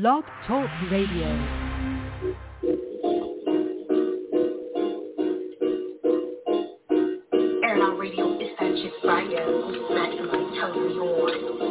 Blog Talk Radio. Airline Radio is that shit fire. Maximum tell me on.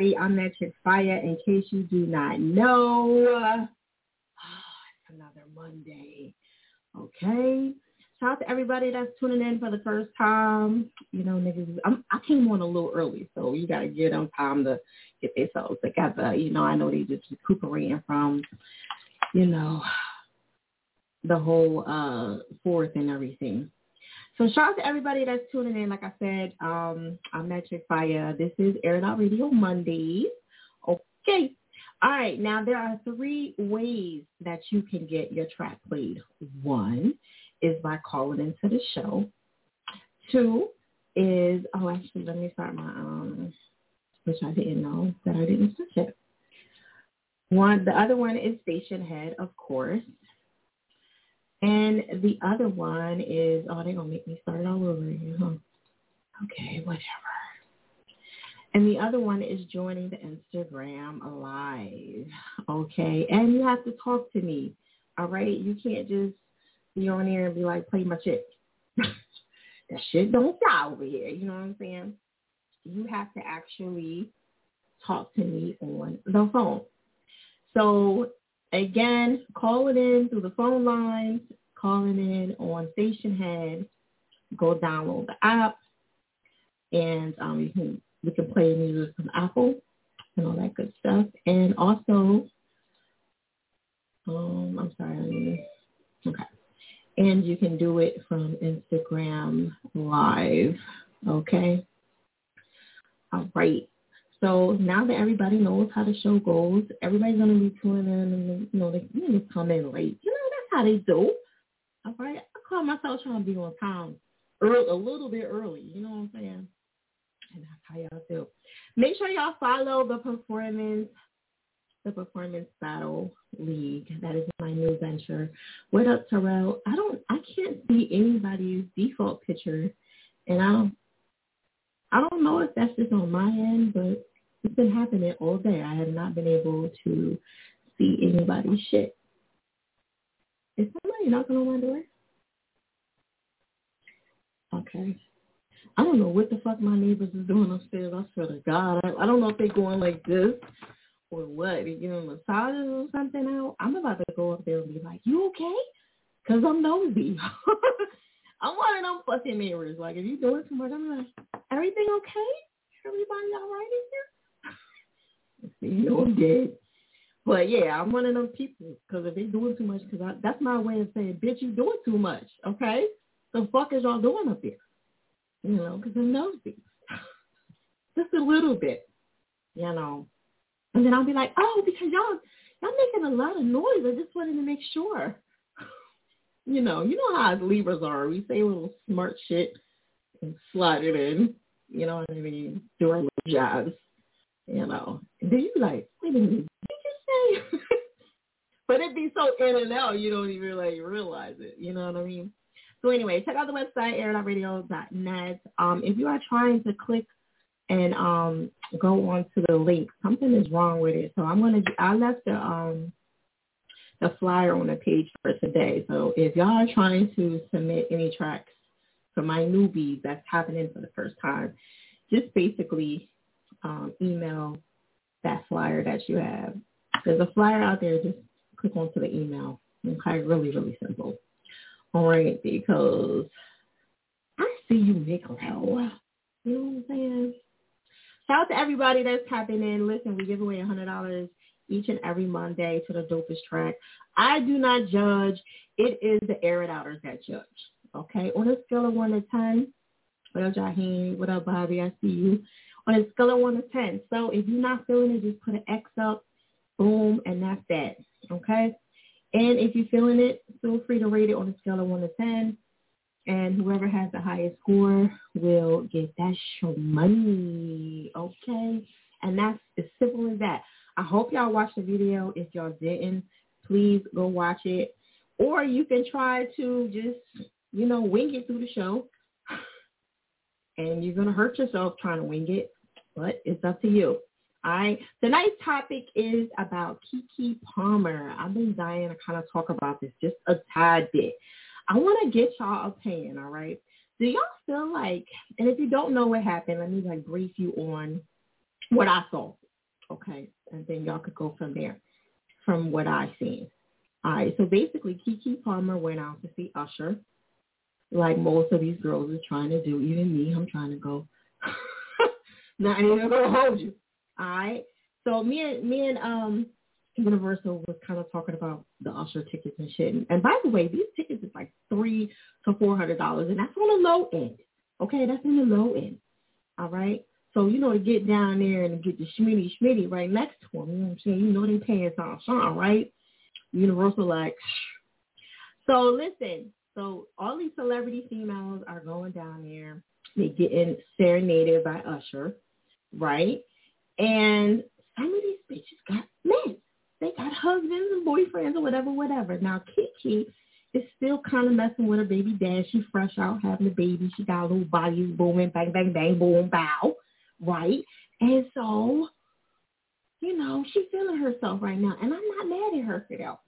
Everybody? I'm Metric Fire. In case you do not know, ah, it's another Monday. Okay. Shout out to everybody that's tuning in for the first time. You know, niggas, I'm, I came on a little early, so you got to give them time to get themselves together. You know, I know they just recuperating from, you know, the whole uh fourth and everything. So shout out to everybody that's tuning in. Like I said, um, I'm Metric Fire. This is Air Out Radio Mondays. Okay. All right. Now there are three ways that you can get your track played. One is by calling into the show. Two is oh actually let me start my um which I didn't know that I didn't switch it. One the other one is Stationhead, of course. And the other one is, oh, they're going to make me start it all over again, huh? Okay, whatever. And the other one is joining the Instagram live, okay? And you have to talk to me, all right? You can't just be on there and be like, play my shit. that shit don't die over here, you know what I'm saying? You have to actually talk to me on the phone. So Again, call it in through the phone lines, calling in on Stationhead. Go download the app, and um, you can we can play music from Apple and all that good stuff. And also, um, I'm sorry, okay. And you can do it from Instagram Live. Okay. All right. So now that everybody knows how the show goes, everybody's gonna be tuning in and you know they you know, come in late. You know that's how they do. All right, I call myself trying to be on time, early, a little bit early. You know what I'm saying? And that's how y'all do. Make sure y'all follow the performance, the performance battle league. That is my new venture. What up, Terrell? I don't, I can't see anybody's default picture, and I don't. I don't know if that's just on my end, but it's been happening all day. I have not been able to see anybody's shit. Is somebody knocking on my door? Okay. I don't know what the fuck my neighbors is doing upstairs. I swear to God. I, I don't know if they're going like this or what. They're giving massages or something out. I'm about to go up there and be like, you okay? Because I'm nosy. I'm one of them fucking neighbors. Like, if you're doing too much, I'm like, everything okay? Everybody all right in here? You know I'm dead. But yeah, I'm one of them people because if they doing too much, because that's my way of saying, bitch, you doing too much, okay? The fuck is y'all doing up there? You know, because I'm nosy. Just a little bit, you know. And then I'll be like, oh, because y'all, y'all making a lot of noise. I just wanted to make sure. You know, you know how Libras are. We say a little smart shit and slide it in. You know what I mean? Do our little jobs You know, then you like, wait a minute, did you say? but it'd be so in and out, you don't even like realize it. You know what I mean? So anyway, check out the website, air.radio.net. Um, if you are trying to click and um, go on to the link, something is wrong with it. So I'm gonna, I left the um, the flyer on the page for today. So if y'all are trying to submit any tracks for my newbies that's happening for the first time, just basically um, email that flyer that you have. There's a flyer out there. Just click onto the email. Okay, really, really simple. All right, because I see you, Nicolo. You know what I'm saying? Shout out to everybody that's tapping in. Listen, we give away a hundred dollars each and every Monday to the dopest track. I do not judge. It is the air it outers that judge. Okay, on a scale of one to ten, what up, Jaheem? What up, Bobby? I see you. On a scale of one to ten. So if you're not feeling it, just put an X up, boom, and that's that. Okay. And if you're feeling it, feel free to rate it on a scale of one to ten. And whoever has the highest score will get that show money. Okay. And that's as simple as that. I hope y'all watched the video. If y'all didn't, please go watch it. Or you can try to just, you know, wing it through the show. And you're going to hurt yourself trying to wing it, but it's up to you. All right. Tonight's topic is about Keke Palmer. I've been dying to kind of talk about this just a tad bit. I want to get y'all opinion, all right? Do y'all feel like, and if you don't know what happened, let me like brief you on what I saw, okay? and then y'all could go from there from what I've seen. All right, so basically Keke Palmer went out to see Usher, like most of these girls are trying to do. Even me, I'm trying to go. Not even gonna hold you. All right. So me and me and um Universal was kind of talking about the Usher tickets and shit. And, and by the way, these tickets is like three to four hundred dollars, and that's on the low end. Okay, that's on the low end. All right. So, you know, to get down there and get the schmitty schmitty right next to them, you know what I'm saying? You know they paying some song, right? Universal like So listen, so all these celebrity females are going down there. They getting serenaded by Usher, right? And some of these bitches got men. They got husbands and boyfriends or whatever, whatever. Now Keke is still kind of messing with her baby dad. She fresh out having a baby. She got a little body booming, bang, bang, bang, boom, bow right? And so, you know, she's feeling herself right now. And I'm not mad at her for that,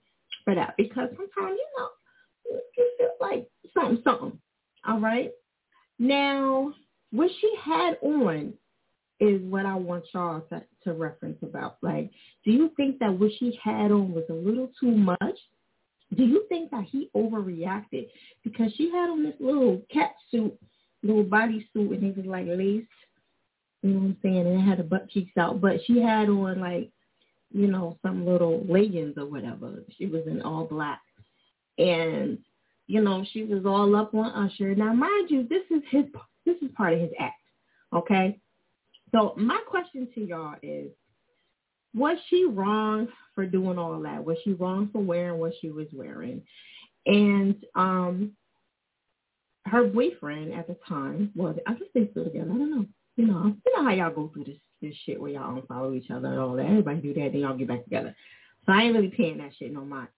for that because sometimes, you know, you feel like something, something. All right. Now, what she had on is what I want y'all to, to reference about. Like, do you think that what she had on was a little too much? Do you think that he overreacted because she had on this little cat suit, little body suit, and it was like lace you know what I'm saying? And it had the butt cheeks out, but she had on like, you know, some little leggings or whatever. She was in all black, and you know, she was all up on Usher. Now, mind you, this is his, this is part of his act. Okay, so my question to y'all is, was she wrong for doing all that? Was she wrong for wearing what she was wearing? And um, her boyfriend at the time was, I guess they still together. I don't know you know, you know how y'all go through this this shit where y'all don't follow each other and all that. Everybody do that, then y'all get back together. So I ain't really paying that shit no mind.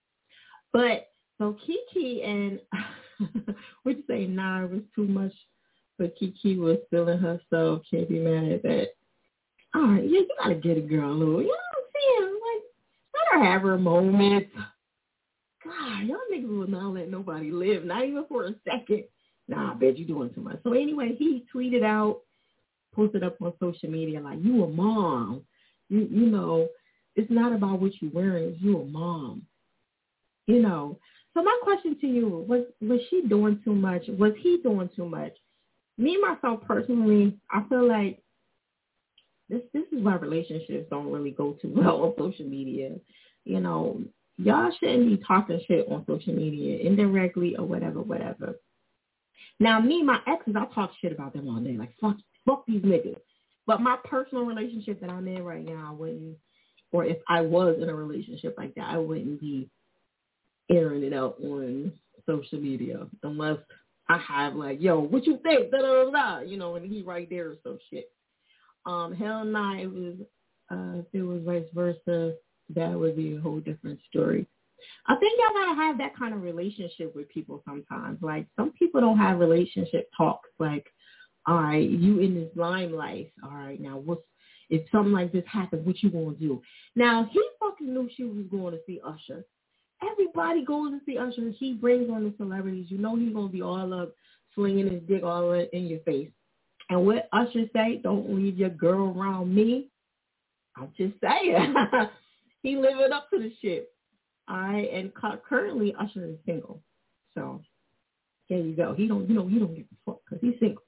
But so Keke and would you say nah was too much, but Keke was feeling herself. Can't be mad at that. All right, yeah, you gotta get a girl little. You know what I'm saying? Like let her have her moment. God, y'all niggas will not let nobody live, not even for a second. Nah, I bet you doing too much. So anyway, he tweeted out posted up on social media like you a mom. You you know, it's not about what you're wearing, you a mom. You know. So my question to you was was she doing too much? Was he doing too much? Me myself personally, I feel like this this is why relationships don't really go too well on social media. You know, y'all shouldn't be talking shit on social media indirectly or whatever, whatever. Now, me, my exes, I talk shit about them all day. Like, fuck fuck these niggas. But my personal relationship that I'm in right now, I wouldn't, or if I was in a relationship like that, I wouldn't be airing it out on social media unless I have like, yo, what you think? Da da da. You know, and he right there or some shit. Um, hell nah, it was Uh, if it was vice versa, that would be a whole different story. I think y'all gotta have that kind of relationship with people sometimes. Like some people don't have relationship talks. Like, all right, you in this limelight. All right, now what's if something like this happens, what you gonna do? Now he fucking knew she was going to see Usher. Everybody goes to see Usher. He brings on the celebrities. You know he's gonna be all up, slinging his dick all in your face. And what Usher say? Don't leave your girl around me. I'm just saying. he living up to the shit. Right, and currently Usher is single. So there you go. He don't, you know, he don't give a fuck because he's single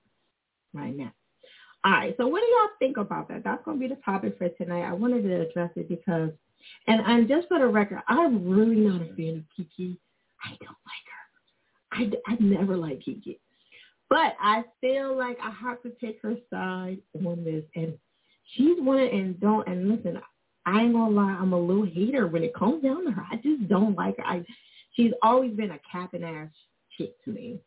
right now. All right, so what do y'all think about that? That's to be the topic for tonight. I wanted to address it because, and, and just for the record, I'm really not a fan of Keke. I don't like her. I, I never like Keke. But I feel like I have to take her side on this. And she's one and don't, and listen, I ain't gonna lie, I'm a little hater when it comes down to her. I just don't like her. I, she's always been a capping ass chick to me.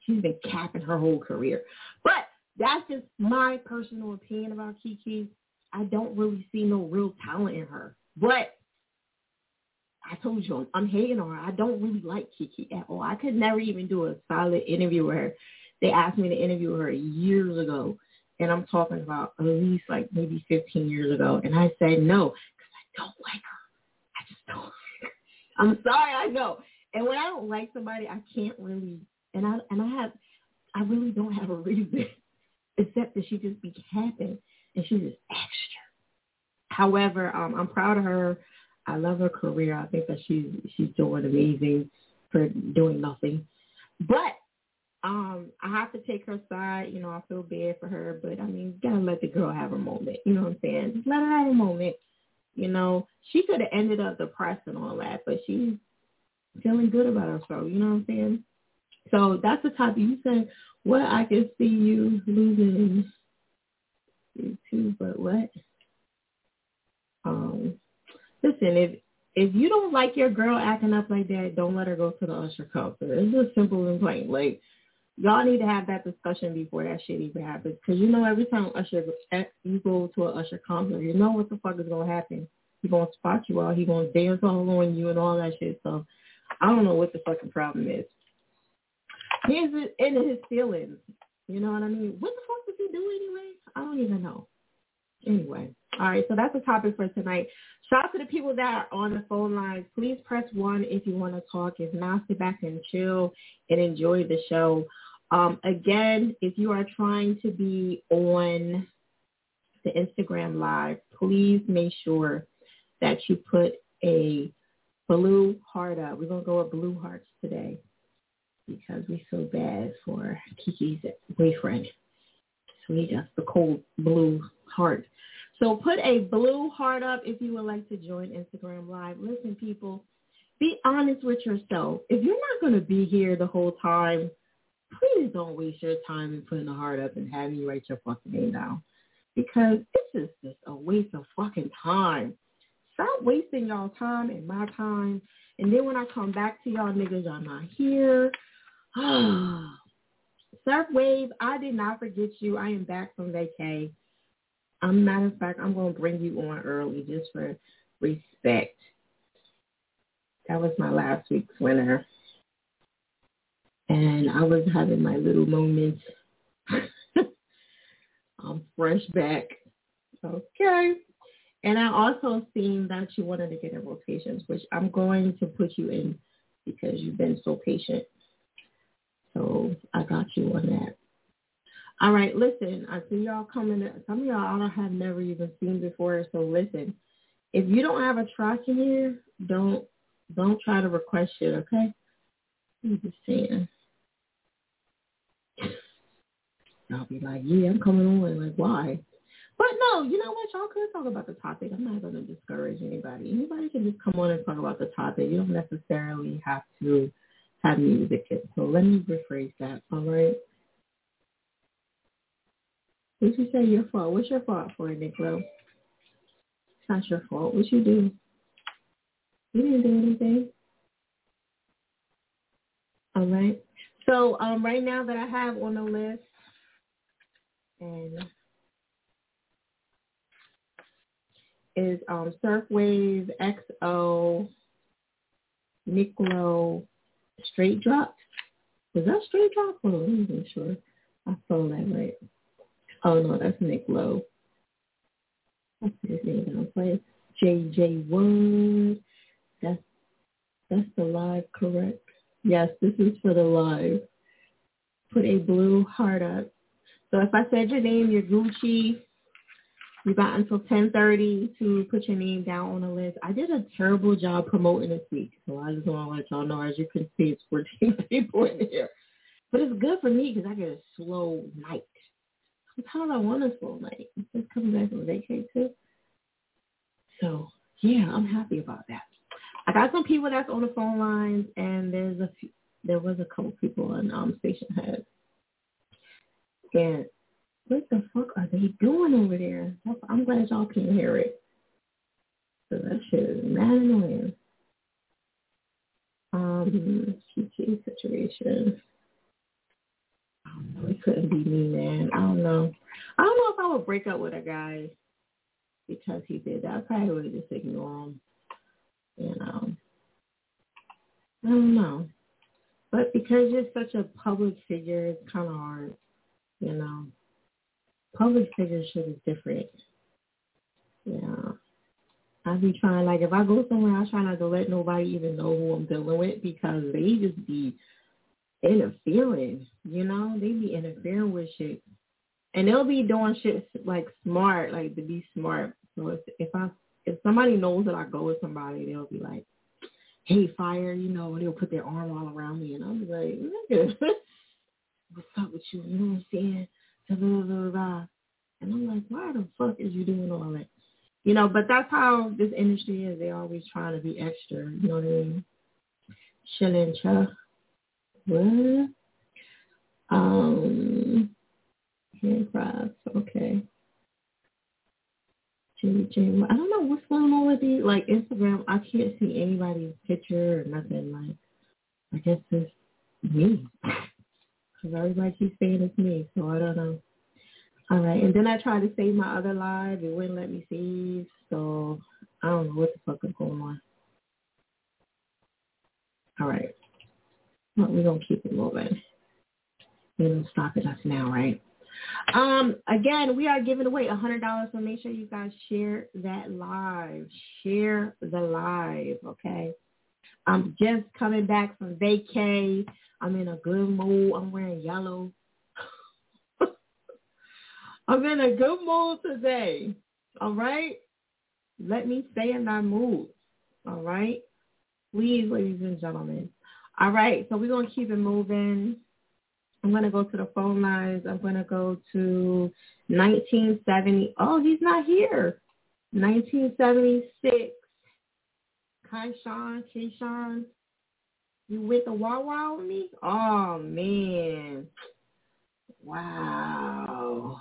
She's been capping her whole career. But that's just my personal opinion about Keke. I don't really see no real talent in her. But I told you, I'm hating on her. I don't really like Keke at all. I could never even do a solid interview with her. They asked me to interview her years ago and I'm talking about at least like maybe 15 years ago. And I said no because I don't like her. I just don't. I'm sorry, I know. And when I don't like somebody, I can't really. And I and I have, I really don't have a reason except that she just be capping and she's just extra. However, um, I'm proud of her. I love her career. I think that she's she's doing amazing for doing nothing. But um, I have to take her side. You know, I feel bad for her, but I mean, gotta let the girl have a moment. You know what I'm saying? Just let her have a moment. You know, she could have ended up depressed and all that, but she's feeling good about herself. You know what I'm saying? So that's the topic. You said, what I can see you losing you too, but what? Um, listen, if if you don't like your girl acting up like that, don't let her go to the usher concert. It's just simple and plain. Like y'all need to have that discussion before that shit even happens. Because you know every time Usher you go to an Usher concert, you know what the fuck is gonna happen. He gonna spot you out. He gonna dance all on you and all that shit. So I don't know what the fucking problem is. He's in his feelings. You know what I mean? What the fuck does he do anyway? I don't even know. Anyway, all right. So that's the topic for tonight. Shout out to the people that are on the phone lines. Please press one if you want to talk. If not, sit back and chill and enjoy the show. Um, again, if you are trying to be on the Instagram live, please make sure that you put a blue heart up. We're going to go with blue hearts today because we feel bad for Keke's boyfriend. He got the cold blue heart. So put a blue heart up if you would like to join Instagram Live. Listen, people, be honest with yourself. If you're not going to be here the whole time, please don't waste your time in putting a heart up and having you write your fucking name down. Because this is just a waste of fucking time. Stop wasting y'all time and my time. And then when I come back to y'all niggas, I'm not here. Surf Wave, I did not forget you. I am back from vacay. Um, matter of fact, I'm going to bring you on early just for respect. That was my last week's winner and I was having my little moments. I'm fresh back. Okay. And I also seen that you wanted to get in rotations, which I'm going to put you in because you've been so patient. So I got you on that. All right, listen, I see y'all coming. Some of y'all I have never even seen before. So listen, if you don't have a track in here, don't don't try to request it, okay? I'm just saying. I'll be like, yeah, I'm coming on. Like, why? But no, you know what? Y'all could talk about the topic. I'm not going to discourage anybody. Anybody can just come on and talk about the topic. You don't necessarily have to have music. So let me rephrase that. All right. Did you say your fault? What's your fault for it? It's not your fault. What you do? You didn't do anything. All right. So um, right now that I have on the list, and is um, Surfwave XO Nicolo Straight Drop. Was that Straight Drop? Oh, I'm not sure. I saw that right. Oh no, that's Nick Lowe. What's his name down place? JJ Wood. That's that's the live, correct? Yes, this is for the live. Put a blue heart up. So if I said your name, you're Gucci. You got until 10:30 to put your name down on the list. I did a terrible job promoting this week, so I just want to let y'all know. As you can see, it's 14 people in here, but it's good for me because I get a slow night. Sometimes I want a slow night. Just coming back from vacation too. So yeah, I'm happy about that. I got some people that's on the phone lines, and there's a few, there was a couple people on um, Stationhead. And what the fuck are they doing over there? I'm glad y'all can hear it. So that shit is mad annoying. Um, PT situation. It couldn't be me, man. I don't know. I don't know if I would break up with a guy because he did that. I probably would just ignore him. You know. I don't know. But because you're such a public figure, it's kind of hard. You know. Public figure shit is different. Yeah. I be trying, like, if I go somewhere, I try not to let nobody even know who I'm dealing with because they just be interfering, you know? They be interfering with shit. And they'll be doing shit, like, smart, like, to be smart. So if, if I, if somebody knows that I go with somebody, they'll be like, hey, fire, you know, and they'll put their arm all around me. And I'll be like, what's up with you? You know what I'm saying? Blah. And I'm like, why the fuck is you doing all that? You know, but that's how this industry is. They always trying to be extra. You know what I mean? Chilling, cha. What? Um, handcrafts. Okay. I don't know what's going on with the like Instagram. I can't see anybody's picture or nothing. Like, I guess it's me. Because everybody keeps saying it's me, so I don't know. All right, and then I tried to save my other live. It wouldn't let me save, so I don't know what the fuck is going on. All right, well, we're gonna keep it moving. They don't stop at us now, right? Um, again, we are giving away a hundred dollars, so make sure you guys share that live. Share the live, okay? I'm just coming back from vacay. I'm in a good mood. I'm wearing yellow. I'm in a good mood today. All right? Let me stay in that mood. All right? Please, ladies and gentlemen. All right, so we're going to keep it moving. I'm going to go to the phone lines. I'm going to go to 1970. Oh, he's not here. 1976. Kaishan, Kaishan, you went to Wawa with me? Oh, man. Wow.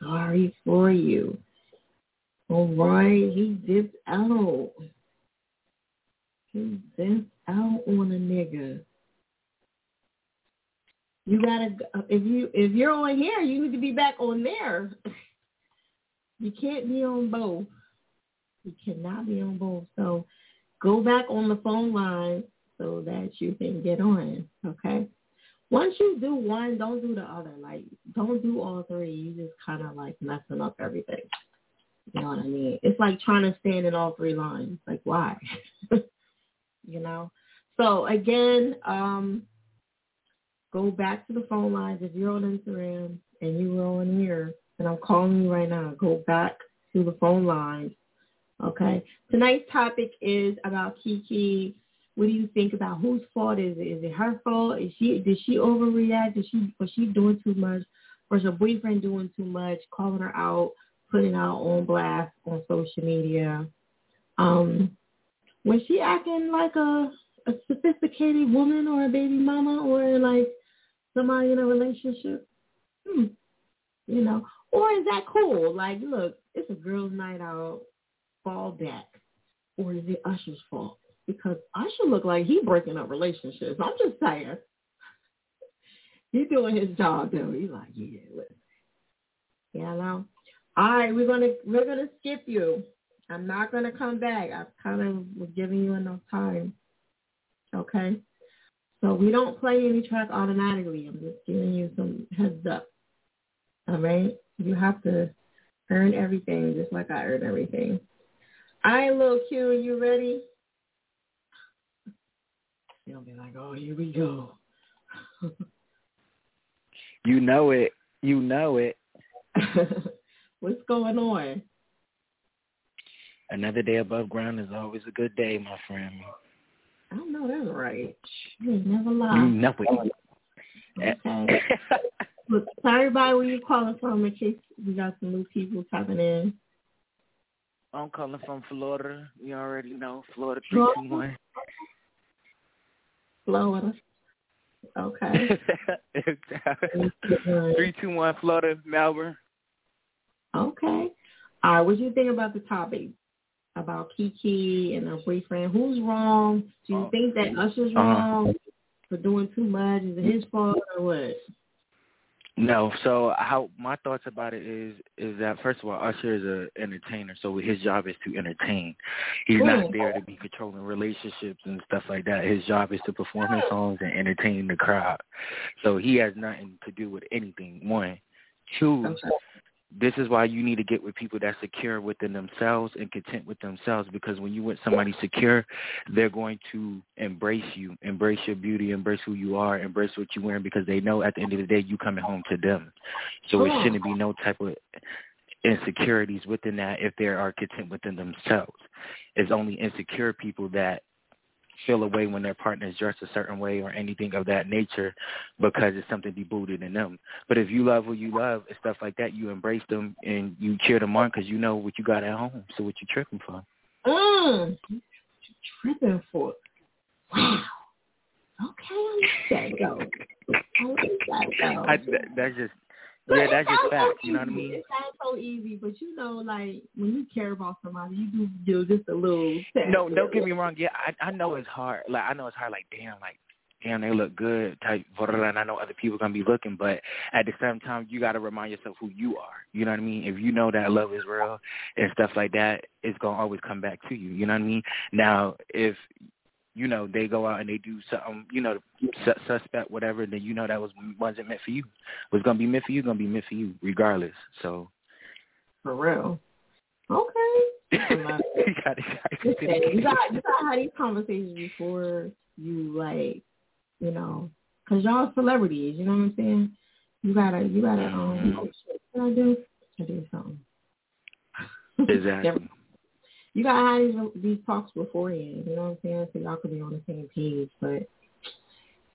Sorry for you. All right, he dipped out. He dipped out on a nigga. You gotta uh, if you if you're on here, you need to be back on there. You can't be on both. You cannot be on both. So go back on the phone line so that you can get on. Okay. Once you do one, don't do the other. Like don't do all three. You just kind of like messing up everything. You know what I mean? It's like trying to stand in all three lines. Like why? you know. So again, um, go back to the phone lines if you're on Instagram and you were on here, and I'm calling you right now. Go back to the phone lines. Okay. Tonight's topic is about Keke. What do you think about whose fault is it? Is it her fault? Is she did she overreact? Did she was she doing too much? Was her boyfriend doing too much? Calling her out, putting her on blast on social media. Um, was she acting like a a sophisticated woman or a baby mama or like somebody in a relationship? Hmm. You know, or is that cool? Like, look, it's a girls' night out. Fall back, or is it Usher's fault? Because Usher look like he breaking up relationships. I'm just saying. He's doing his job though. He's like, yeah, listen. You know. All right, we're gonna we're gonna skip you. I'm not gonna come back. I kind of was giving you enough time. Okay. So we don't play any track automatically. I'm just giving you some heads up. All right. You have to earn everything just like I earn everything. All right, little Q, are you ready? You'll be like, oh, here we go. you know it. You know it. What's going on? Another day above ground is always a good day, my friend. I know that's right. You never lie. You know it. Okay. Look, tell everybody where you calling from in case we got some new people coming in. I'm calling from Florida. You already know Florida three two one. Florida. Okay. three two one Florida, Melbourne. Okay. All right. What do you think about the topic about Keke and her boyfriend? Who's wrong? Do you think that Usher's uh-huh. wrong uh, for doing too much? Is it his fault or what? No. So how my thoughts about it is is that first of all, Usher is an entertainer, so his job is to entertain. He's not there to be controlling relationships and stuff like that. His job is to perform his songs and entertain the crowd. So he has nothing to do with anything. One, two. This is why you need to get with people that's secure within themselves and content with themselves because when you with somebody secure they're going to embrace you embrace your beauty embrace who you are embrace what you're wearing because they know at the end of the day you coming home to them. So it shouldn't be no type of insecurities within that if they are content within themselves. It's only insecure people that feel a way when their partner is dressed a certain way or anything of that nature because it's something booted in them. But if you love who you love and stuff like that, you embrace them and you cheer them on because you know what you got at home. So what you tripping for? Mm, what you tripping for? Wow. Okay, I let that go. I let that go. I, that, that's just yeah, that's just fact. You know what I mean? So easy, but you know, like when you care about somebody, you do do just a little. No, don't get me wrong. Yeah, I I know it's hard. Like I know it's hard. Like damn, like damn, they look good. Type, and I know other people gonna be looking, but at the same time, you gotta remind yourself who you are. You know what I mean? If you know that love is real and stuff like that, it's gonna always come back to you. You know what I mean? Now, if you know, they go out and they do something, you know, suspect whatever, then you know that was wasn't meant for you. Was gonna be meant for you, gonna be meant for you, regardless. So. For real. Okay. you got you got you got to have these conversations before you like, you know, cause y'all celebrities. You know what I'm saying? You gotta you gotta um. What I do? I do something. Exactly you gotta have these, these talks beforehand. You you know what I'm saying? So y'all could be on the same page. But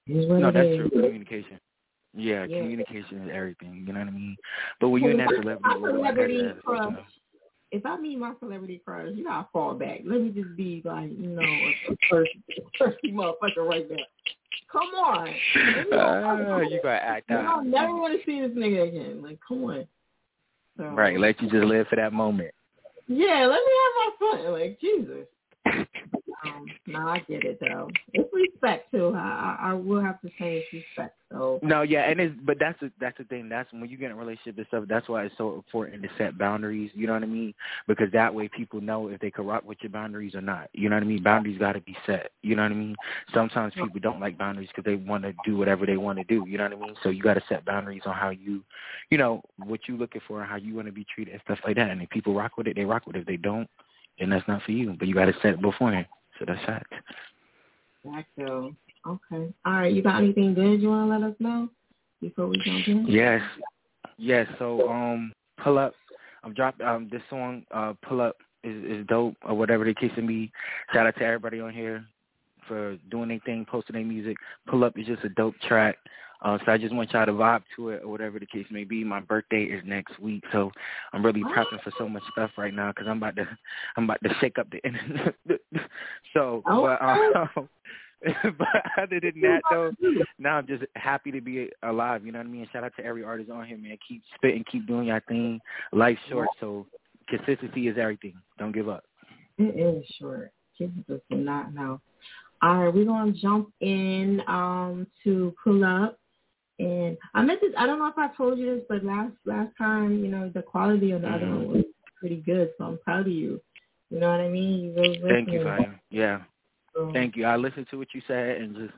no, that's is. true. Communication. Yeah, yeah, communication is everything. You know what I mean? But when you're in that celebrity, crush, if I meet my celebrity crush, you gotta fall back. Let me just be like, you know, a, a thirsty, motherfucker right there. Come on. Uh, you gotta act out. I never want to see this nigga again. Like, come on. So, right, let you just live for that moment. Yeah, let me have my fun. Like Jesus. um, no, I get it though. It's respect too. I, I, will have to say it's respect. So no, yeah, and it's but that's the that's the thing. That's when you get in a relationship and stuff. That's why it's so important to set boundaries. You know what I mean? Because that way people know if they can rock with your boundaries or not. You know what I mean? Boundaries got to be set. You know what I mean? Sometimes people don't like boundaries because they want to do whatever they want to do. You know what I mean? So you got to set boundaries on how you, you know, what you looking for, and how you want to be treated, and stuff like that. And if people rock with it, they rock with it. If they don't, then that's not for you. But you got to set it beforehand. That's fact. Exactly. Okay. All right. You got anything good you want to let us know before we jump in? Yes. Yes. So um, pull up. I'm dropping um this song. Uh, pull up is is dope or whatever they case may be. Shout out to everybody on here for doing anything, posting their music. Pull up is just a dope track. Uh, so I just want y'all to vibe to it or whatever the case may be. My birthday is next week, so I'm really prepping for so much stuff right now because I'm about to I'm about to shake up the internet. so, but um, but other than that though, now I'm just happy to be alive. You know what I mean? Shout out to every artist on here, man. Keep spitting, keep doing your thing. Life's short, so consistency is everything. Don't give up. It is short. Jesus does not know. All right, we're gonna jump in um to pull up And I meant this. I don't know if I told you this, but last last time, you know, the quality on the other one mm-hmm. was pretty good. So I'm proud of you. You know what I mean? You really Thank you. Fire. Yeah. So, Thank you. I listened to what you said and just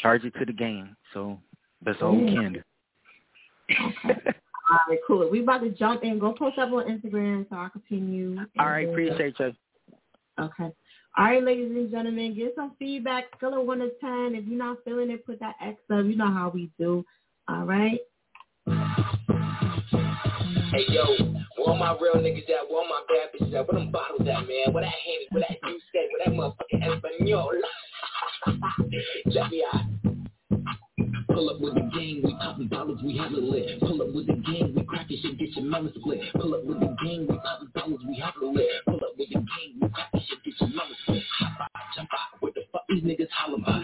charge it to the game. So that's all we can do. Okay. All right, cool. We about to jump in. Go post up on Instagram so I continue. all right, uh, appreciate you. Okay. All right, ladies and gentlemen, get some feedback. Scale of one to ten. If you're not feeling it, put that X up. You know how we do. All right. Hey yo, where all my real niggas at? Where all my bad bitches at? Where them bottles at, man? Where that? Where that? Where that motherfucking Espanol? Me out. Pull up with the gang, we poppin' bottles, we have it lit. Pull up with the gang, we shit, get your split. Pull up with the gang, we poppin' bottles, we have it lit. Pull up with the gang, we shit, get your split. Hop out, jump out, what the fuck these niggas about?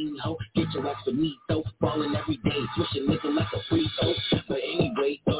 Be on the scene, ho, get your ass for me, though. Ballin' every day, a nigga like a free throw. But anyway, throw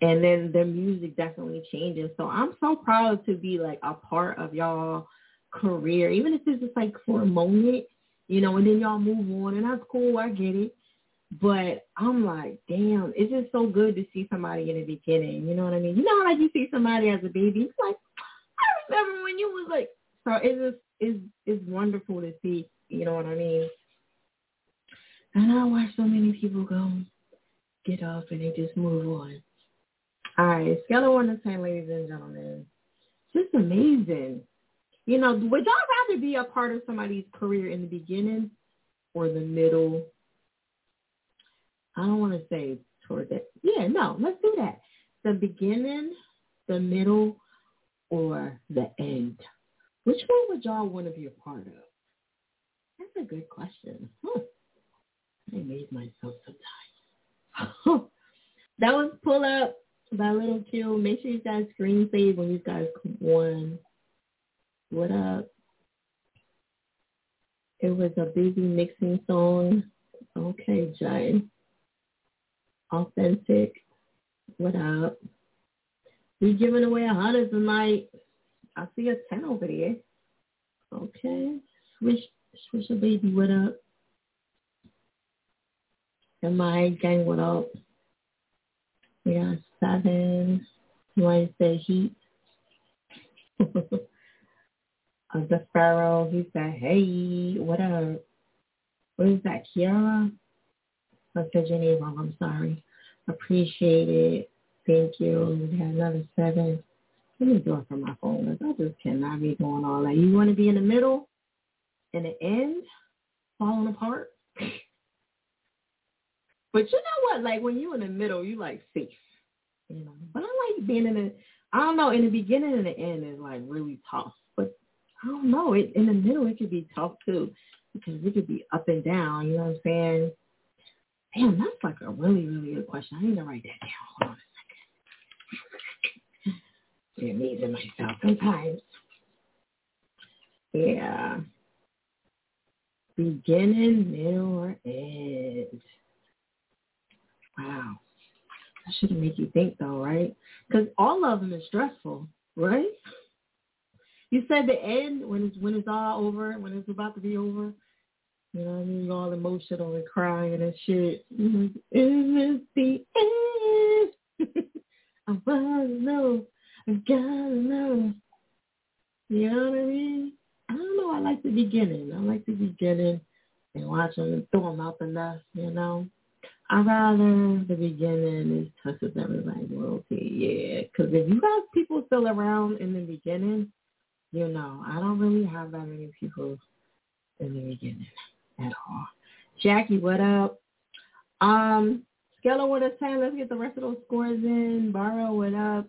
And then their music definitely changes. So I'm so proud to be like a part of y'all career, even if it's just like for a moment, you know, and then y'all move on, and that's cool. I get it. But I'm like, damn, it's just so good to see somebody in the beginning. You know what I mean? You know how like you see somebody as a baby, it's like, I remember when you was like, so it's just it's it's wonderful to see. You know what I mean? And I watch so many people go get off and they just move on. All right, scale of one to ten, ladies and gentlemen. Just amazing. You know, would y'all rather be a part of somebody's career in the beginning or the middle? I don't want to say toward that. Yeah, no, let's do that. The beginning, the middle, or the end. Which one would y'all want to be a part of? That's a good question. Huh. I made myself sometimes. that was pull up by Little Q. Make sure you guys screen save when you guys won. What up? It was a busy mixing song. Okay, Jay. Authentic. What up? We giving away a hundred tonight. I see a ten over there. Okay. Swish swish a baby, what up? Am I gang what up? We got seven. Want to heat? the Pharaoh, he said, hey, what up? What is that, Kiara? I said your I'm sorry. Appreciate it. Thank you. We had another seven. Let me do it from my phone. I just cannot be going all that. You want to be in the middle, in the end, falling apart? But you know what? Like when you're in the middle, you like safe. You know. But I like being in the I don't know, in the beginning and the end is like really tough. But I don't know, it in the middle it could be tough too. Because it could be up and down, you know what I'm saying? Damn, that's like a really, really good question. I need to write that down. Hold on a second. Amazing myself sometimes. Yeah. Beginning, middle, or end. Wow. That shouldn't make you think though, right? Because all of them is stressful, right? You said the end when it's when it's all over, when it's about to be over. You know what I mean? All emotional and crying and shit. Is this the end? I wanna know. I gotta know. You know what I mean? I don't know. I like the beginning. I like the beginning and watching them throw them out the nest, you know. I rather the beginning is touches everybody's loyalty, yeah. Because if you got people still around in the beginning, you know, I don't really have that many people in the beginning at all. Jackie, what up? Um, Skella, what up, ten? Let's get the rest of those scores in. Borrow, what up?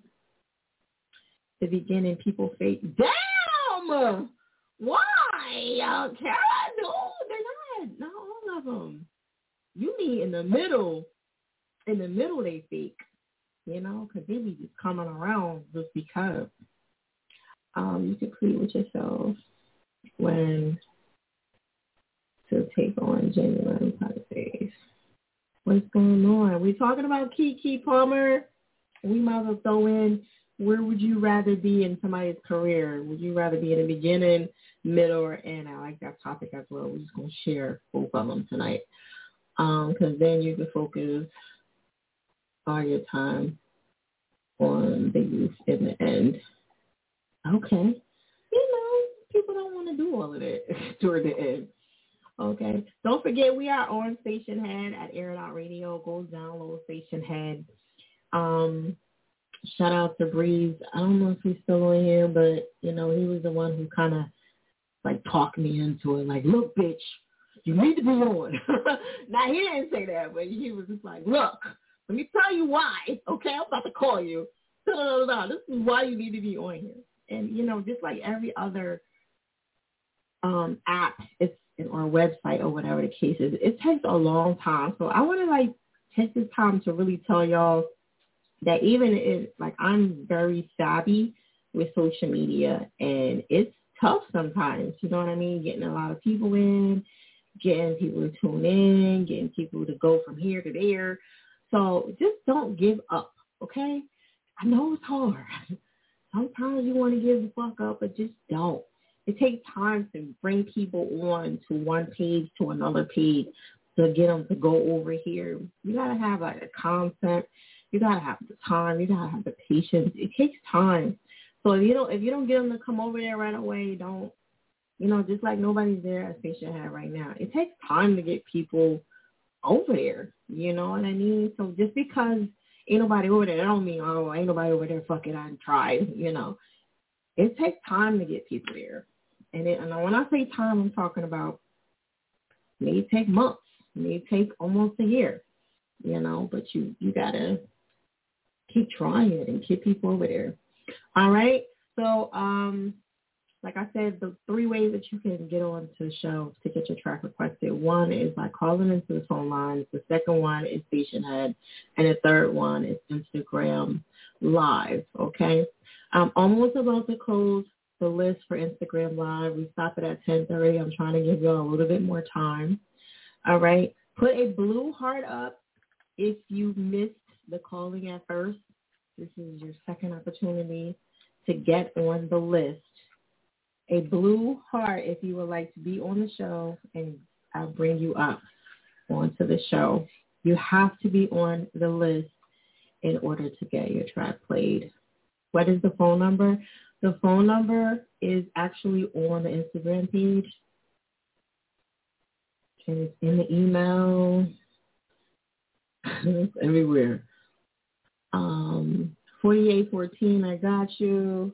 The beginning, people fake. Damn! Why? Kara, no, they're not. Not all of them. You mean in the middle? In the middle, they fake. You know, because they be just coming around just because. Um, you can plead with yourself when to take on genuine positive. What's going on? We're talking about Keke Palmer. We might as well throw in where would you rather be in somebody's career? Would you rather be in the beginning, middle, or end? I like that topic as well. We're just gonna share both of them tonight, because um, then you can focus all your time on the youth in the end. Okay, you know people don't want to do all of that toward the end. Okay. Don't forget we are on Stationhead at Air Out Radio. Go download Stationhead. Um, shout out to Breeze. I don't know if he's still on here, but you know, he was the one who kinda like talked me into it, like, look, bitch, you need to be on. now he didn't say that, but he was just like, look, let me tell you why. Okay, I'm about to call you. This is why you need to be on here. And you know, just like every other um app, it's or website or whatever the case is, it takes a long time. So I want to like take this time to really tell y'all that even if like I'm very savvy with social media and it's tough sometimes, you know what I mean? Getting a lot of people in, getting people to tune in, getting people to go from here to there. So just don't give up, okay? I know it's hard. Sometimes you want to give the fuck up, but just don't it takes time to bring people on to one page to another page to get them to go over here. You gotta have a, a concept. You gotta have the time. You gotta have the patience. It takes time. So if you don't if you don't get them to come over there right away, don't you know? Just like nobody's there at Stationhead right now. It takes time to get people over there. You know what I mean? So just because ain't nobody over there, that don't mean oh ain't nobody over there. Fuck it, I tried. You know, it takes time to get people there. And, it, and when I say time, I'm talking about may take months, may take almost a year, you know, but you, you got to keep trying it and keep people over there. All right. So, um, like I said, the three ways that you can get on to the show to get your track requested. One is by calling into the phone lines. The second one is Stationhead. And the third one is Instagram Live. Okay. I'm almost about to close the list for Instagram Live. We stop it at 10.30. I'm trying to give you a little bit more time. All right. Put a blue heart up if you missed the calling at first. This is your second opportunity to get on the list. A blue heart if you would like to be on the show and I'll bring you up onto the show. You have to be on the list in order to get your track played. What is the phone number? The phone number is actually on the Instagram page. And it's in the email. it's everywhere. Um, 4814, I got you.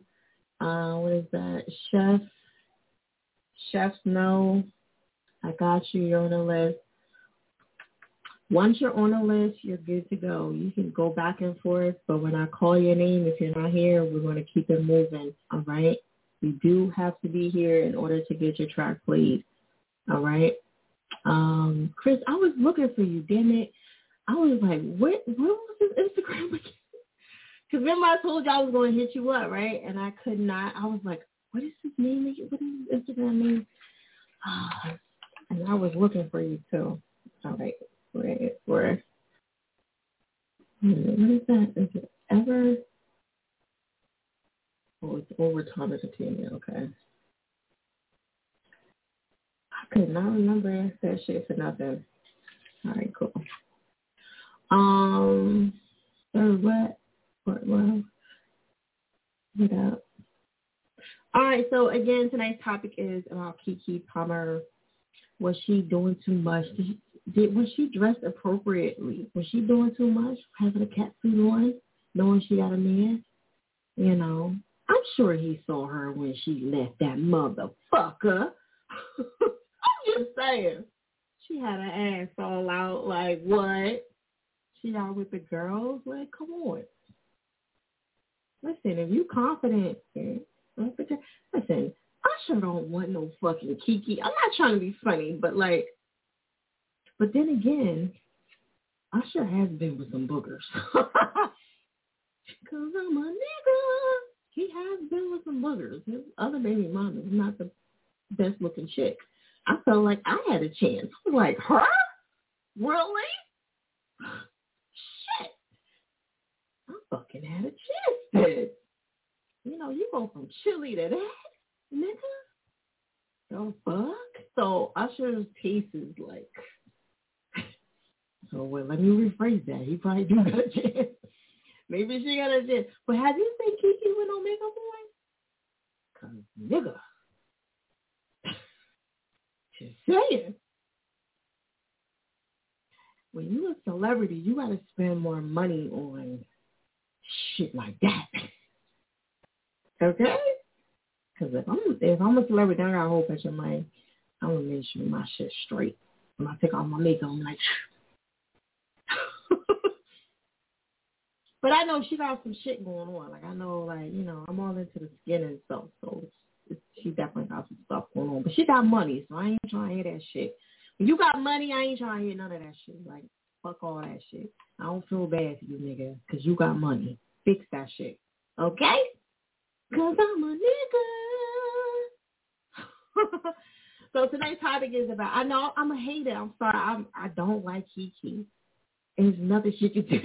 Uh, what is that? Chef. Chef, no. I got you. You're on the list. Once you're on the list, you're good to go. You can go back and forth, but when I call your name, if you're not here, we're going to keep it moving, all right? You do have to be here in order to get your track played, all right? Um, Chris, I was looking for you, damn it. I was like, what, what was his Instagram again? Because remember I told you I was going to hit you up, right? And I could not. I was like, what is his name? What is his Instagram name? And I was looking for you too. All right. Wait, where? What is that? Is it ever? Oh, it's over Thomas Entertainment. Okay. I could not remember that shit for nothing. All right, cool. Um, so what? What up? All right. So again, tonight's topic is about Keke Palmer. Was she doing too much? Did, did was she dressed appropriately? Was she doing too much? Having a cat suit on, knowing she got a man. You know, I'm sure he saw her when she left that motherfucker. I'm just saying. She had her ass all out like what? She out with the girls? Like, come on. Listen, if you confident, listen, Usher don't want no fucking Keke. I'm not trying to be funny, but like, but then again, Usher has been with some boogers. Cause I'm a nigga. He has been with some boogers. His other baby mom is not the best looking chick. I felt like I had a chance. I was like, her? Really? Shit. I fucking had a chance then. You know, you go from Chilli to that, nigga. The fuck? So Usher's piece is like, so well, let me rephrase that. He probably do got a chance. Maybe she got a chance. But have you seen Keke with no makeup on? Cause nigga, just saying. When you a celebrity, you got to spend more money on shit like that. Okay? Because if I'm if I'm a celebrity, I got a whole bunch of money. I'm gonna make sure my shit straight. When I take off my makeup, I'm like. but I know she got some shit going on. Like I know, like you know, I'm all into the skin and stuff, so it's she definitely got some stuff going on. But she got money, so I ain't trying to hear that shit. When you got money, I ain't trying to hear none of that shit. Like, fuck all that shit. I don't feel bad for you, nigga, because you got money. Fix that shit. Okay? Because I'm a nigga. so today's topic is about, I know I'm a hater. I'm sorry. I'm, I don't like. And there's nothing she can do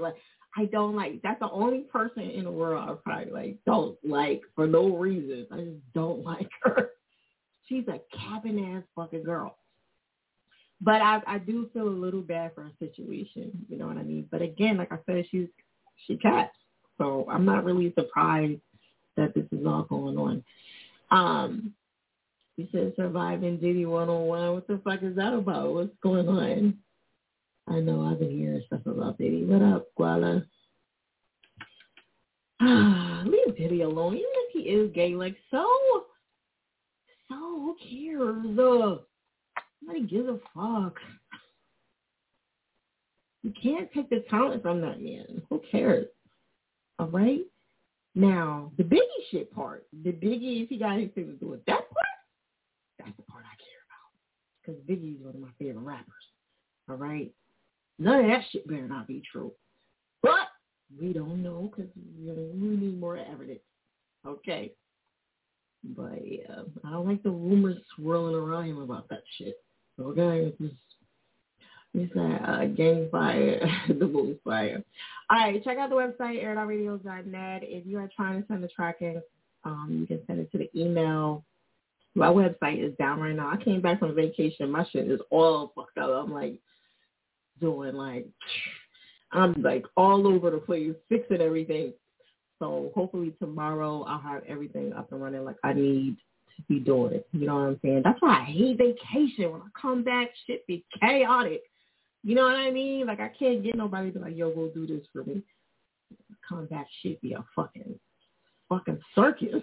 like, I don't like. That's the only person in the world I probably like don't like for no reason. I just don't like her. She's a cabin ass fucking girl. But I I do feel a little bad for her situation. You know what I mean? But again, like I said, she's she cats. So I'm not really surprised that this is all going on. Um, you said surviving Diddy 101. What the fuck is that about? What's going on? I know I've been hearing stuff about Diddy. What up, Guala? Leave Diddy alone. Even if he is gay, like so, so who cares? Uh, nobody gives a fuck. You can't take the talent from that man. Who cares? All right. Now the Biggie shit part. The Biggie, if he got anything to do with that part, that's the part I care about. Because Biggie is one of my favorite rappers. All right. None of that shit better not be true. But we don't know because we need more evidence. Okay. But yeah, I don't like the rumors swirling around him about that shit. Okay, it's it's that uh, gang fire, the movie fire. All right, check out the website air.radio.net. If you are trying to send the tracking, um, you can send it to the email. My website is down right now. I came back from vacation. My shit is all fucked up. I'm like, doing like I'm like all over the place fixing everything. So hopefully tomorrow I'll have everything up and running like I need be doing. It, you know what I'm saying? That's why I hate vacation. When I come back, shit be chaotic. You know what I mean? Like I can't get nobody to be like, yo, go do this for me. Come back, shit be a fucking fucking circus.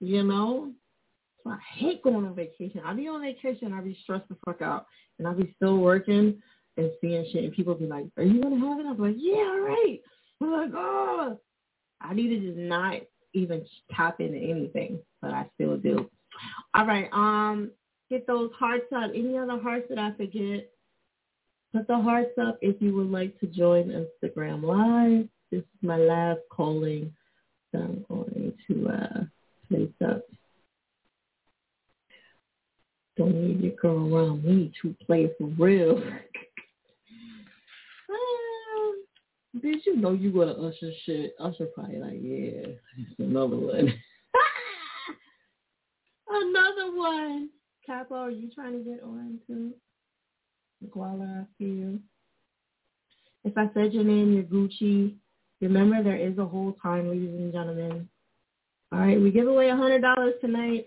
You know? So I hate going on vacation. I be on vacation, I be stressed the fuck out, and I be still working and seeing shit, and people be like, "Are you gonna have it?" I'm like, "Yeah, all right." I'm like, "Oh, I need to just not even tap into anything, but I still do." All right, um, get those hearts up. Any other hearts that I forget? Put the hearts up if you would like to join Instagram Live. This is my last calling that I'm going to uh, place up. Don't need your girl around me to play for real. Bitch, you know you go to Usher shit. Usher probably like, yeah, another one. one. Capo, are you trying to get on too? Guala, I you. If I said your name, you're Gucci. Remember, there is a whole time, ladies and gentlemen. All right, we give away a hundred dollars tonight.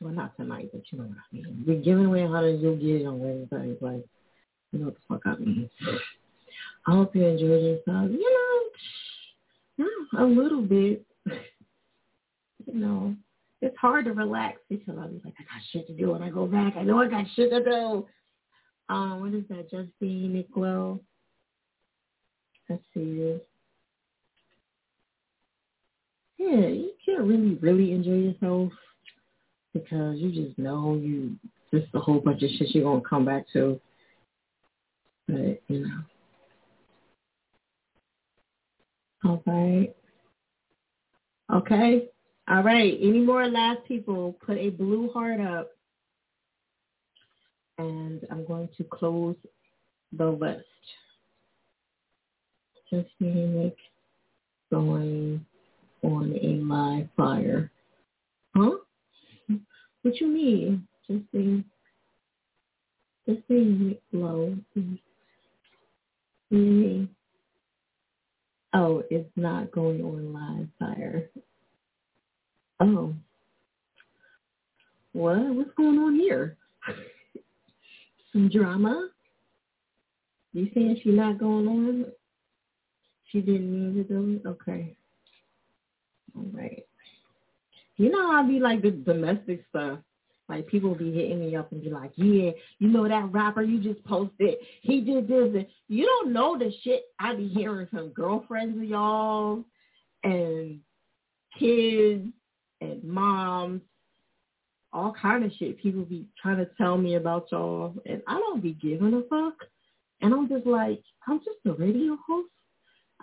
Well, not tonight, but you know what I mean. We're giving away a hundred. You'll get it on Wednesday. Like, you know what the fuck I mean. I hope you enjoyed yourself. You know, yeah, a little bit. you know, it's hard to relax because I'm like, I got shit to do when I go back. I know I got shit to do. Um, what is that? Justine Nicolo. Let's see. Yeah, you can't really, really enjoy yourself because you just know you just a whole bunch of shit you're gonna come back to. But you know. All right. Okay. All right. Any more last people? Put a blue heart up. And I'm going to close the list. Just Nick going on a live fire. Huh? What you mean? Just say, just say low. Mm-hmm. Oh, it's not going on live fire. Oh. What? What's going on here? Some drama? You saying she's not going on? She didn't mean to do it? Okay. All right. You know I'll be like the domestic stuff. Like people be hitting me up and be like, yeah, you know that rapper you just posted, he did this. And you don't know the shit I be hearing from girlfriends of y'all and kids and moms, all kind of shit. People be trying to tell me about y'all, and I don't be giving a fuck. And I'm just like, I'm just a radio host.